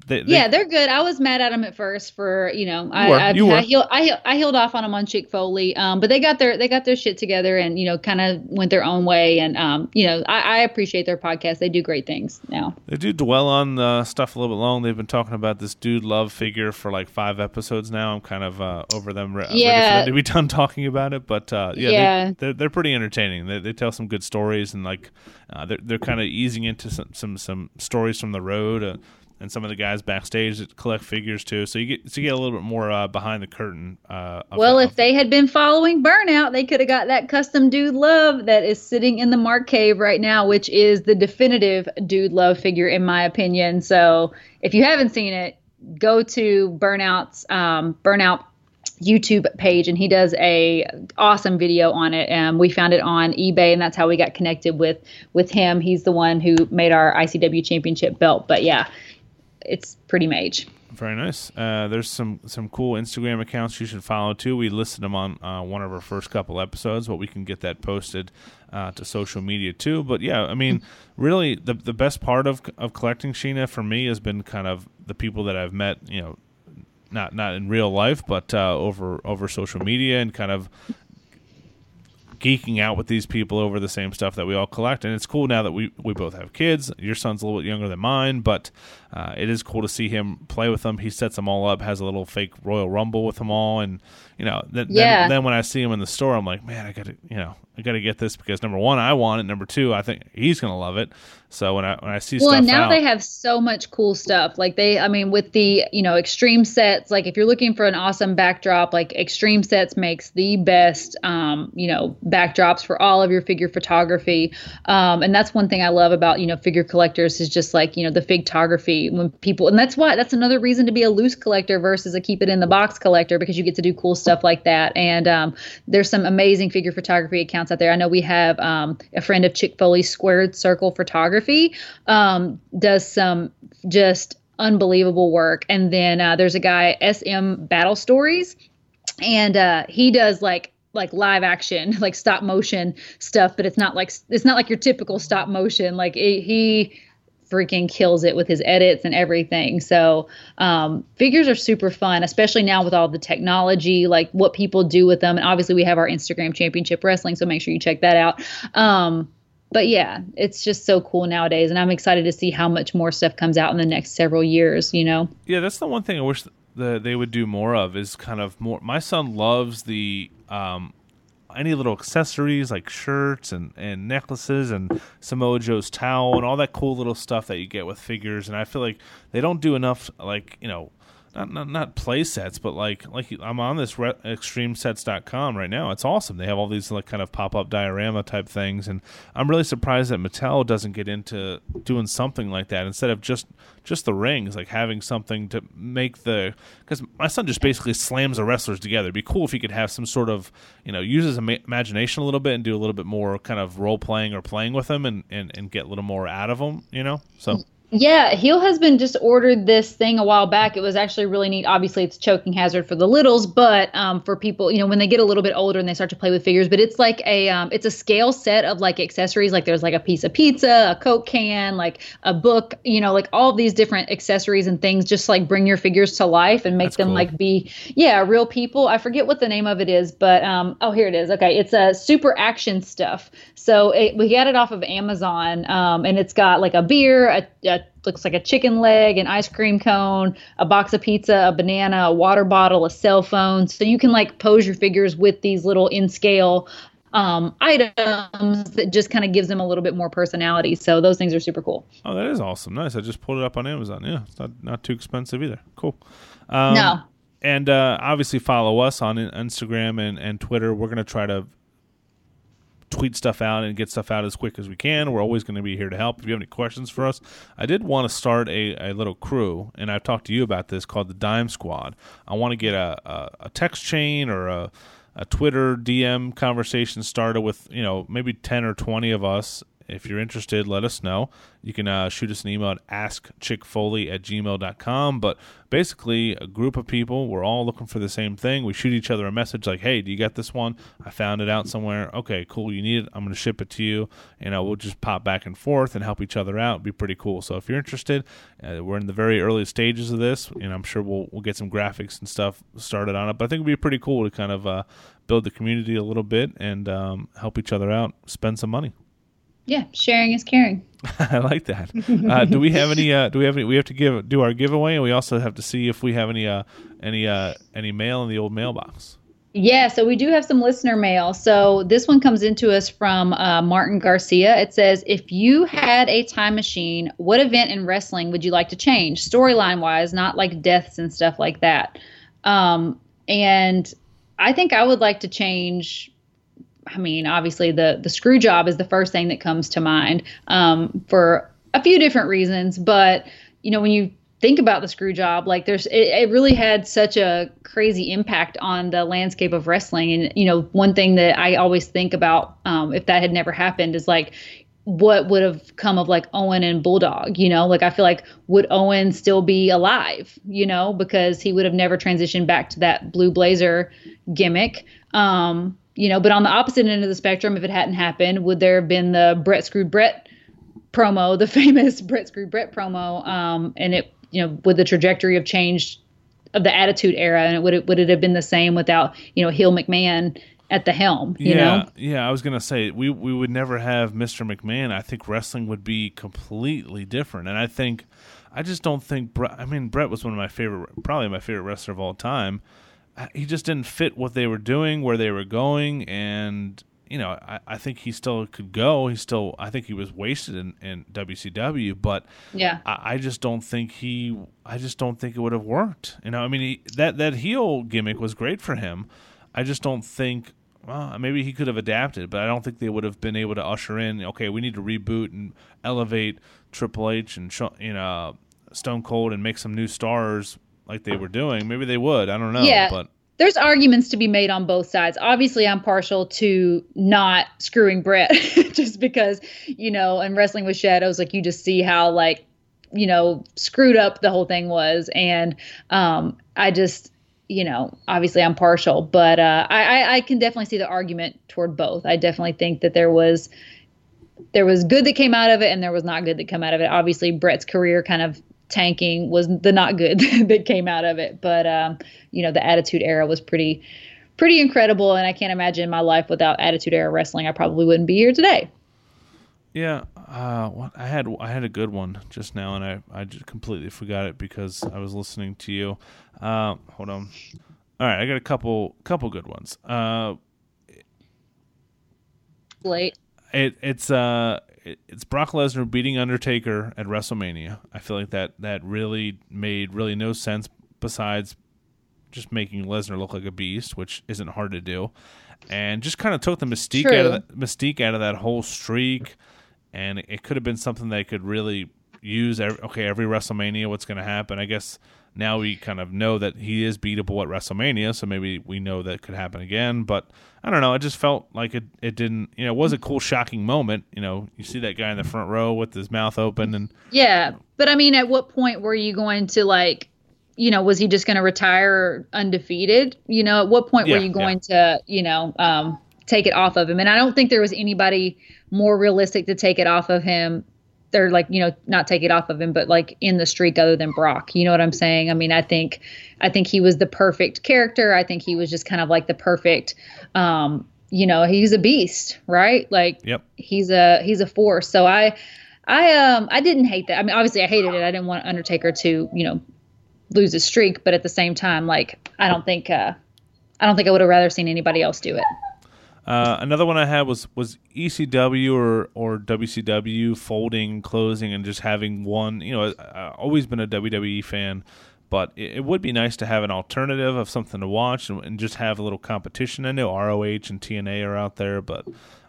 they, they, yeah, they're good. I was mad at them at first for you know I I, I, heeled, I, I heeled off on them on Chick Foley, um, but they got their they got their shit together and you know kind of went their own way and um, you know I, I, appreciate their podcast. They do great things now. They do dwell on uh, stuff a little bit long. They've been talking about this dude love figure for like five episodes now. I'm kind of uh, over them. Re- yeah, to be done talking about it, but uh, yeah, yeah. They, are they're, they're pretty entertaining. They, they tell some good stories and like uh, they're they're kind of easing into some, some some stories from the road uh, and some of the guys backstage that collect figures too. So you get so you get a little bit more uh, behind the curtain. Uh, well, if they had been following Burnout, they could have got that custom Dude Love that is sitting in the Mark Cave right now, which is the definitive Dude Love figure in my opinion. So if you haven't seen it, go to Burnout's um, Burnout YouTube page and he does a awesome video on it. And we found it on eBay and that's how we got connected with with him. He's the one who made our ICW championship belt. But yeah, it's pretty mage. Very nice. Uh, there's some some cool Instagram accounts you should follow too. We listed them on uh, one of our first couple episodes, but we can get that posted uh, to social media too. But yeah, I mean, really, the the best part of of collecting Sheena for me has been kind of the people that I've met. You know, not not in real life, but uh, over over social media and kind of geeking out with these people over the same stuff that we all collect. And it's cool now that we, we both have kids. Your son's a little bit younger than mine, but uh, it is cool to see him play with them. He sets them all up, has a little fake Royal Rumble with them all, and you know, th- Yeah. then, then when I see him in the store, I'm like, man, I gotta, you know, I gotta get this because number one, I want it. Number two, I think he's gonna love it. So when I when I see Well, stuff and now out, they have so much cool stuff. Like they, I mean, with the you know extreme sets. Like if you're looking for an awesome backdrop, like Extreme Sets makes the best, um, you know, backdrops for all of your figure photography. Um, and that's one thing I love about you know figure collectors is just like you know the photography when people, and that's why that's another reason to be a loose collector versus a keep it in the box collector because you get to do cool stuff like that. And um, there's some amazing figure photography accounts out there. I know we have um, a friend of Chick Foley Squared Circle Photography um, does some just unbelievable work. And then uh, there's a guy SM Battle Stories, and uh, he does like like live action like stop motion stuff but it's not like it's not like your typical stop motion like it, he freaking kills it with his edits and everything. So um, figures are super fun, especially now with all the technology, like what people do with them. And obviously, we have our Instagram Championship Wrestling, so make sure you check that out. Um, but yeah, it's just so cool nowadays, and I'm excited to see how much more stuff comes out in the next several years. You know. Yeah, that's the one thing I wish that they would do more of is kind of more. My son loves the um, any little accessories like shirts and, and necklaces and Samoa Joe's towel and all that cool little stuff that you get with figures. And I feel like they don't do enough, like you know, not not, not play sets, but like like I'm on this re- extremesets.com right now. It's awesome. They have all these like kind of pop up diorama type things, and I'm really surprised that Mattel doesn't get into doing something like that instead of just just the rings, like having something to make the because my son just basically slams the wrestlers together. It'd be cool if he could have some sort of you know use his ima- imagination a little bit and do a little bit more kind of role playing or playing with them and, and and get a little more out of them. You know, so. Yeah, Heel has been just ordered this thing a while back. It was actually really neat. Obviously, it's choking hazard for the littles, but um, for people, you know, when they get a little bit older and they start to play with figures, but it's like a um, it's a scale set of like accessories. Like there's like a piece of pizza, a Coke can, like a book, you know, like all these different accessories and things. Just like bring your figures to life and make That's them cool. like be yeah real people. I forget what the name of it is, but um, oh here it is. Okay, it's a uh, super action stuff. So it, we got it off of Amazon, um, and it's got like a beer, a, a looks like a chicken leg, an ice cream cone, a box of pizza, a banana, a water bottle, a cell phone. So you can like pose your figures with these little in scale um, items that just kind of gives them a little bit more personality. So those things are super cool. Oh, that is awesome. Nice. I just pulled it up on Amazon. Yeah, it's not not too expensive either. Cool. Um, no. And uh, obviously follow us on Instagram and, and Twitter. We're going to try to tweet stuff out and get stuff out as quick as we can. We're always going to be here to help. If you have any questions for us, I did want to start a, a little crew, and I've talked to you about this called the Dime Squad. I want to get a, a, a text chain or a, a Twitter DM conversation started with, you know, maybe 10 or 20 of us. If you're interested, let us know. You can uh, shoot us an email at askchickfoley at gmail.com. But basically, a group of people, we're all looking for the same thing. We shoot each other a message like, hey, do you got this one? I found it out somewhere. Okay, cool. You need it. I'm going to ship it to you. And uh, we'll just pop back and forth and help each other out. It'd be pretty cool. So if you're interested, uh, we're in the very early stages of this. And I'm sure we'll, we'll get some graphics and stuff started on it. But I think it'd be pretty cool to kind of uh, build the community a little bit and um, help each other out, spend some money. Yeah, sharing is caring. I like that. Uh, do we have any? Uh, do we have any? We have to give do our giveaway, and we also have to see if we have any uh, any uh, any mail in the old mailbox. Yeah, so we do have some listener mail. So this one comes into us from uh, Martin Garcia. It says, If you had a time machine, what event in wrestling would you like to change? Storyline wise, not like deaths and stuff like that. Um, and I think I would like to change. I mean, obviously, the the screw job is the first thing that comes to mind um, for a few different reasons. But you know, when you think about the screw job like there's it, it, really had such a crazy impact on the landscape of wrestling and you know one thing that i always think about um, if that had never happened is like what would have come of like Owen and Bulldog, you know? Like I feel like would Owen still be alive, you know, because he would have never transitioned back to that blue blazer gimmick. Um, you know, but on the opposite end of the spectrum, if it hadn't happened, would there have been the Bret Screwed Bret promo, the famous Bret Screwed Bret promo? Um, and it, you know, would the trajectory have changed of the Attitude Era, and it would it would it have been the same without you know Hill McMahon at the helm. You yeah, know? yeah. I was gonna say we we would never have Mr. McMahon. I think wrestling would be completely different, and I think I just don't think. Bret, I mean, Bret was one of my favorite, probably my favorite wrestler of all time. Uh, he just didn't fit what they were doing, where they were going, and you know, I, I think he still could go. He still, I think he was wasted in, in WCW, but yeah, I, I, just don't think he, I just don't think it would have worked. You know, I mean, he, that that heel gimmick was great for him. I just don't think well, maybe he could have adapted, but I don't think they would have been able to usher in. Okay, we need to reboot and elevate Triple H and you know Stone Cold and make some new stars like they were doing. Maybe they would. I don't know. Yeah. But there's arguments to be made on both sides. Obviously, I'm partial to not screwing Bret just because you know, and wrestling with shadows, like you just see how like you know screwed up the whole thing was, and um, I just you know, obviously I'm partial, but uh, I, I can definitely see the argument toward both. I definitely think that there was there was good that came out of it, and there was not good that came out of it. Obviously, Bret's career kind of tanking was the not good that came out of it, but um, you know, the Attitude Era was pretty pretty incredible, and I can't imagine my life without Attitude Era wrestling. I probably wouldn't be here today. Yeah, uh, I had I had a good one just now, and I I just completely forgot it because I was listening to you. Uh, hold on. All right, I got a couple couple good ones. Uh, Late. It it's uh it, it's Brock Lesnar beating Undertaker at WrestleMania. I feel like that that really made really no sense besides just making Lesnar look like a beast, which isn't hard to do, and just kind of took the mystique True. out of the mystique out of that whole streak and it could have been something they could really use. Every, okay, every WrestleMania, what's going to happen? I guess now we kind of know that he is beatable at WrestleMania, so maybe we know that could happen again. But I don't know. It just felt like it. It didn't. You know, it was a cool, shocking moment. You know, you see that guy in the front row with his mouth open, and yeah. But I mean, at what point were you going to like? You know, was he just going to retire undefeated? You know, at what point yeah, were you going yeah. to, you know, um, take it off of him? And I don't think there was anybody more realistic to take it off of him or like you know not take it off of him but like in the streak other than Brock. You know what I'm saying? I mean I think I think he was the perfect character. I think he was just kind of like the perfect um you know he's a beast right? Like yep. he's a he's a force. So I I um I didn't hate that. I mean obviously I hated it. I didn't want Undertaker to you know lose his streak but at the same time like I don't think uh I don't think I would have rather seen anybody else do it uh, another one I had was was ECW or or WCW folding, closing, and just having one. You know, I've always been a WWE fan, but it, it, would be nice to have an alternative of something to watch and, and, just have a little competition. I know ROH and TNA are out there, but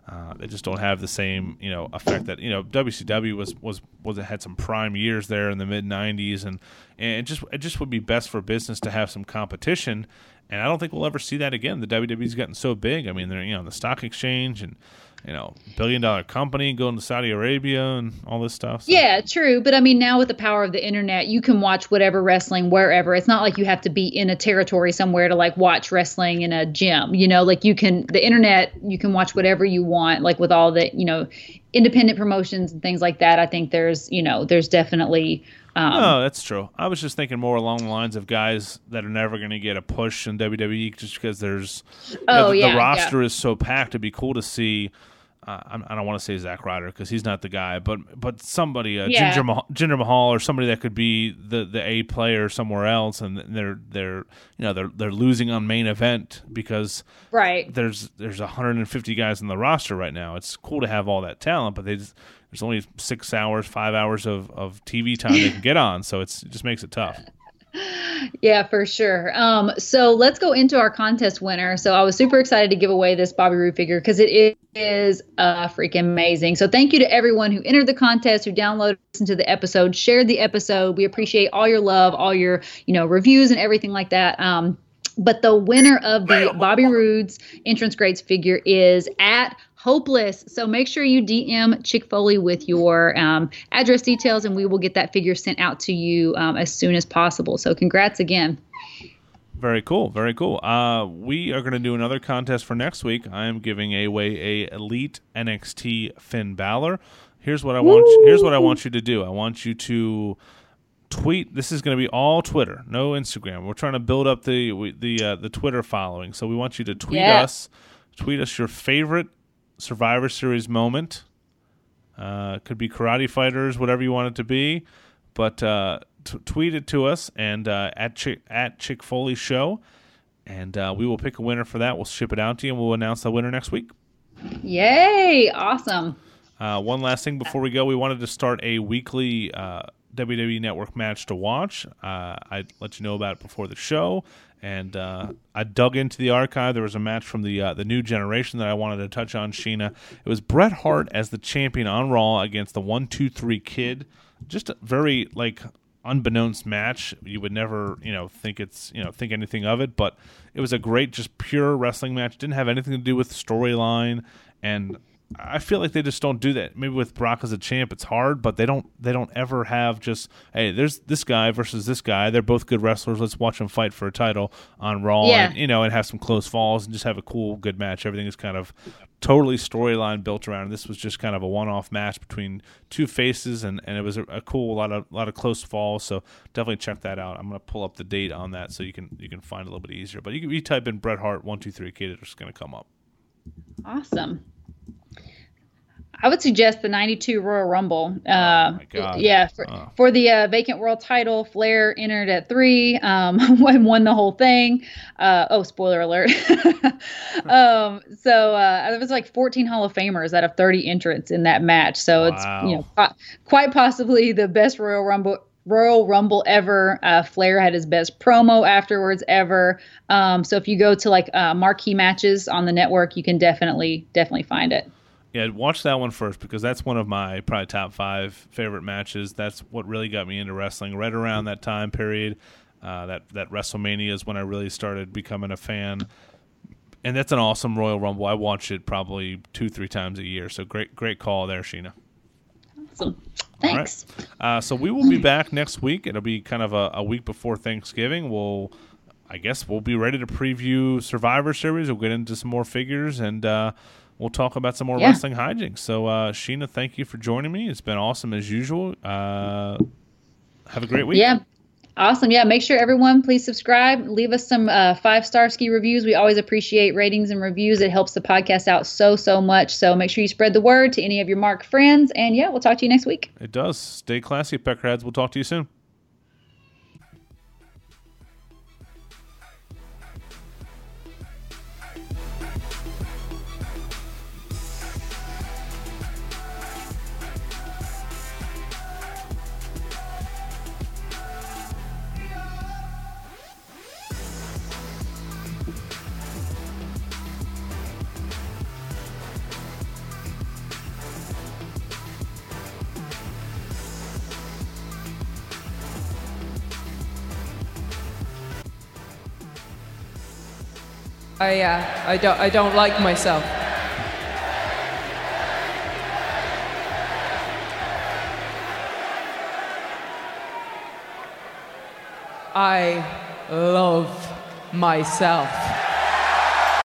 uh, they just don't have the same you know effect that you know WCW was was was had some prime years there in the mid '90s, and and it just it just would be best for business to have some competition and I don't think we'll ever see that again. The WWE's gotten so big. I mean, they're you know the stock exchange and you know billion dollar company going to Saudi Arabia and all this stuff. So. Yeah, true. But I mean, now with the power of the internet, you can watch whatever wrestling wherever. It's not like you have to be in a territory somewhere to like watch wrestling in a gym. You know, like you can the internet, you can watch whatever you want. Like with all the you know independent promotions and things like that. I think there's you know there's definitely um, no, that's true. I was just thinking more along the lines of guys that are never going to get a push in WWE just because there's oh, know, the, yeah, the roster yeah. is so packed. It'd be cool to see. Uh, I don't want to say Zack Ryder because he's not the guy, but but somebody, uh, yeah. Jinder, Mahal, Jinder Mahal, or somebody that could be the, the A player somewhere else, and they're they're you know they're they're losing on main event because right there's there's 150 guys in the roster right now. It's cool to have all that talent, but they just there's only six hours, five hours of, of TV time they can get on, so it's it just makes it tough. Yeah, for sure. Um, so let's go into our contest winner. So I was super excited to give away this Bobby Roode figure because it is uh, freaking amazing. So thank you to everyone who entered the contest, who downloaded, listened to the episode, shared the episode. We appreciate all your love, all your you know reviews and everything like that. Um, but the winner of the Bobby Roode's entrance greats figure is at hopeless. So make sure you DM Chick Foley with your um, address details, and we will get that figure sent out to you um, as soon as possible. So congrats again. Very cool, very cool. Uh, we are going to do another contest for next week. I am giving away a elite NXT Finn Balor. Here's what I want. You, here's what I want you to do. I want you to tweet. This is going to be all Twitter, no Instagram. We're trying to build up the the uh, the Twitter following. So we want you to tweet yeah. us, tweet us your favorite Survivor Series moment. Uh, could be karate fighters, whatever you want it to be, but uh, t- tweet it to us and uh, at Chick at Chick Foley Show, and uh, we will pick a winner for that. We'll ship it out to you, and we'll announce the winner next week. Yay! Awesome. Uh, one last thing before we go, we wanted to start a weekly uh, WWE Network match to watch. Uh, I let you know about it before the show, and uh, I dug into the archive. There was a match from the uh, the new generation that I wanted to touch on. Sheena, it was Bret Hart as the champion on Raw against the One Two Three Kid. Just a very like unbeknownst match. You would never, you know, think it's, you know, think anything of it, but it was a great, just pure wrestling match. Didn't have anything to do with storyline, and I feel like they just don't do that. Maybe with Brock as a champ, it's hard, but they don't they don't ever have just hey, there's this guy versus this guy. They're both good wrestlers. Let's watch them fight for a title on Raw, yeah. and, you know, and have some close falls and just have a cool, good match. Everything is kind of totally storyline built around. This was just kind of a one-off match between two faces, and, and it was a, a cool lot of a lot of close falls. So definitely check that out. I'm gonna pull up the date on that so you can you can find it a little bit easier. But you can you type in Bret Hart one two three kid, it's just gonna come up. Awesome. I would suggest the 92 Royal Rumble. Uh, oh yeah, for, oh. for the uh, vacant world title, Flair entered at three um, and won the whole thing. Uh, oh, spoiler alert. um, so uh, there was like 14 Hall of Famers out of 30 entrants in that match. So wow. it's you know po- quite possibly the best Royal Rumble Royal Rumble ever. Uh, Flair had his best promo afterwards ever. Um, so if you go to like uh, marquee matches on the network, you can definitely definitely find it. Yeah, watch that one first because that's one of my probably top five favorite matches. That's what really got me into wrestling. Right around that time period, uh, that that WrestleMania is when I really started becoming a fan. And that's an awesome Royal Rumble. I watch it probably two, three times a year. So great, great call there, Sheena. Awesome. Thanks. Uh, so we will be back next week. It'll be kind of a, a week before Thanksgiving. We'll, I guess, we'll be ready to preview Survivor Series. We'll get into some more figures and. Uh, we'll talk about some more yeah. wrestling hijinks. So, uh, Sheena, thank you for joining me. It's been awesome as usual. Uh, have a great week. Yeah. Awesome. Yeah. Make sure everyone please subscribe. Leave us some uh, five star ski reviews. We always appreciate ratings and reviews. It helps the podcast out so, so much. So make sure you spread the word to any of your Mark friends. And yeah, we'll talk to you next week. It does. Stay classy, Peckerheads. We'll talk to you soon. I, uh, I, don't, I don't like myself. I love myself.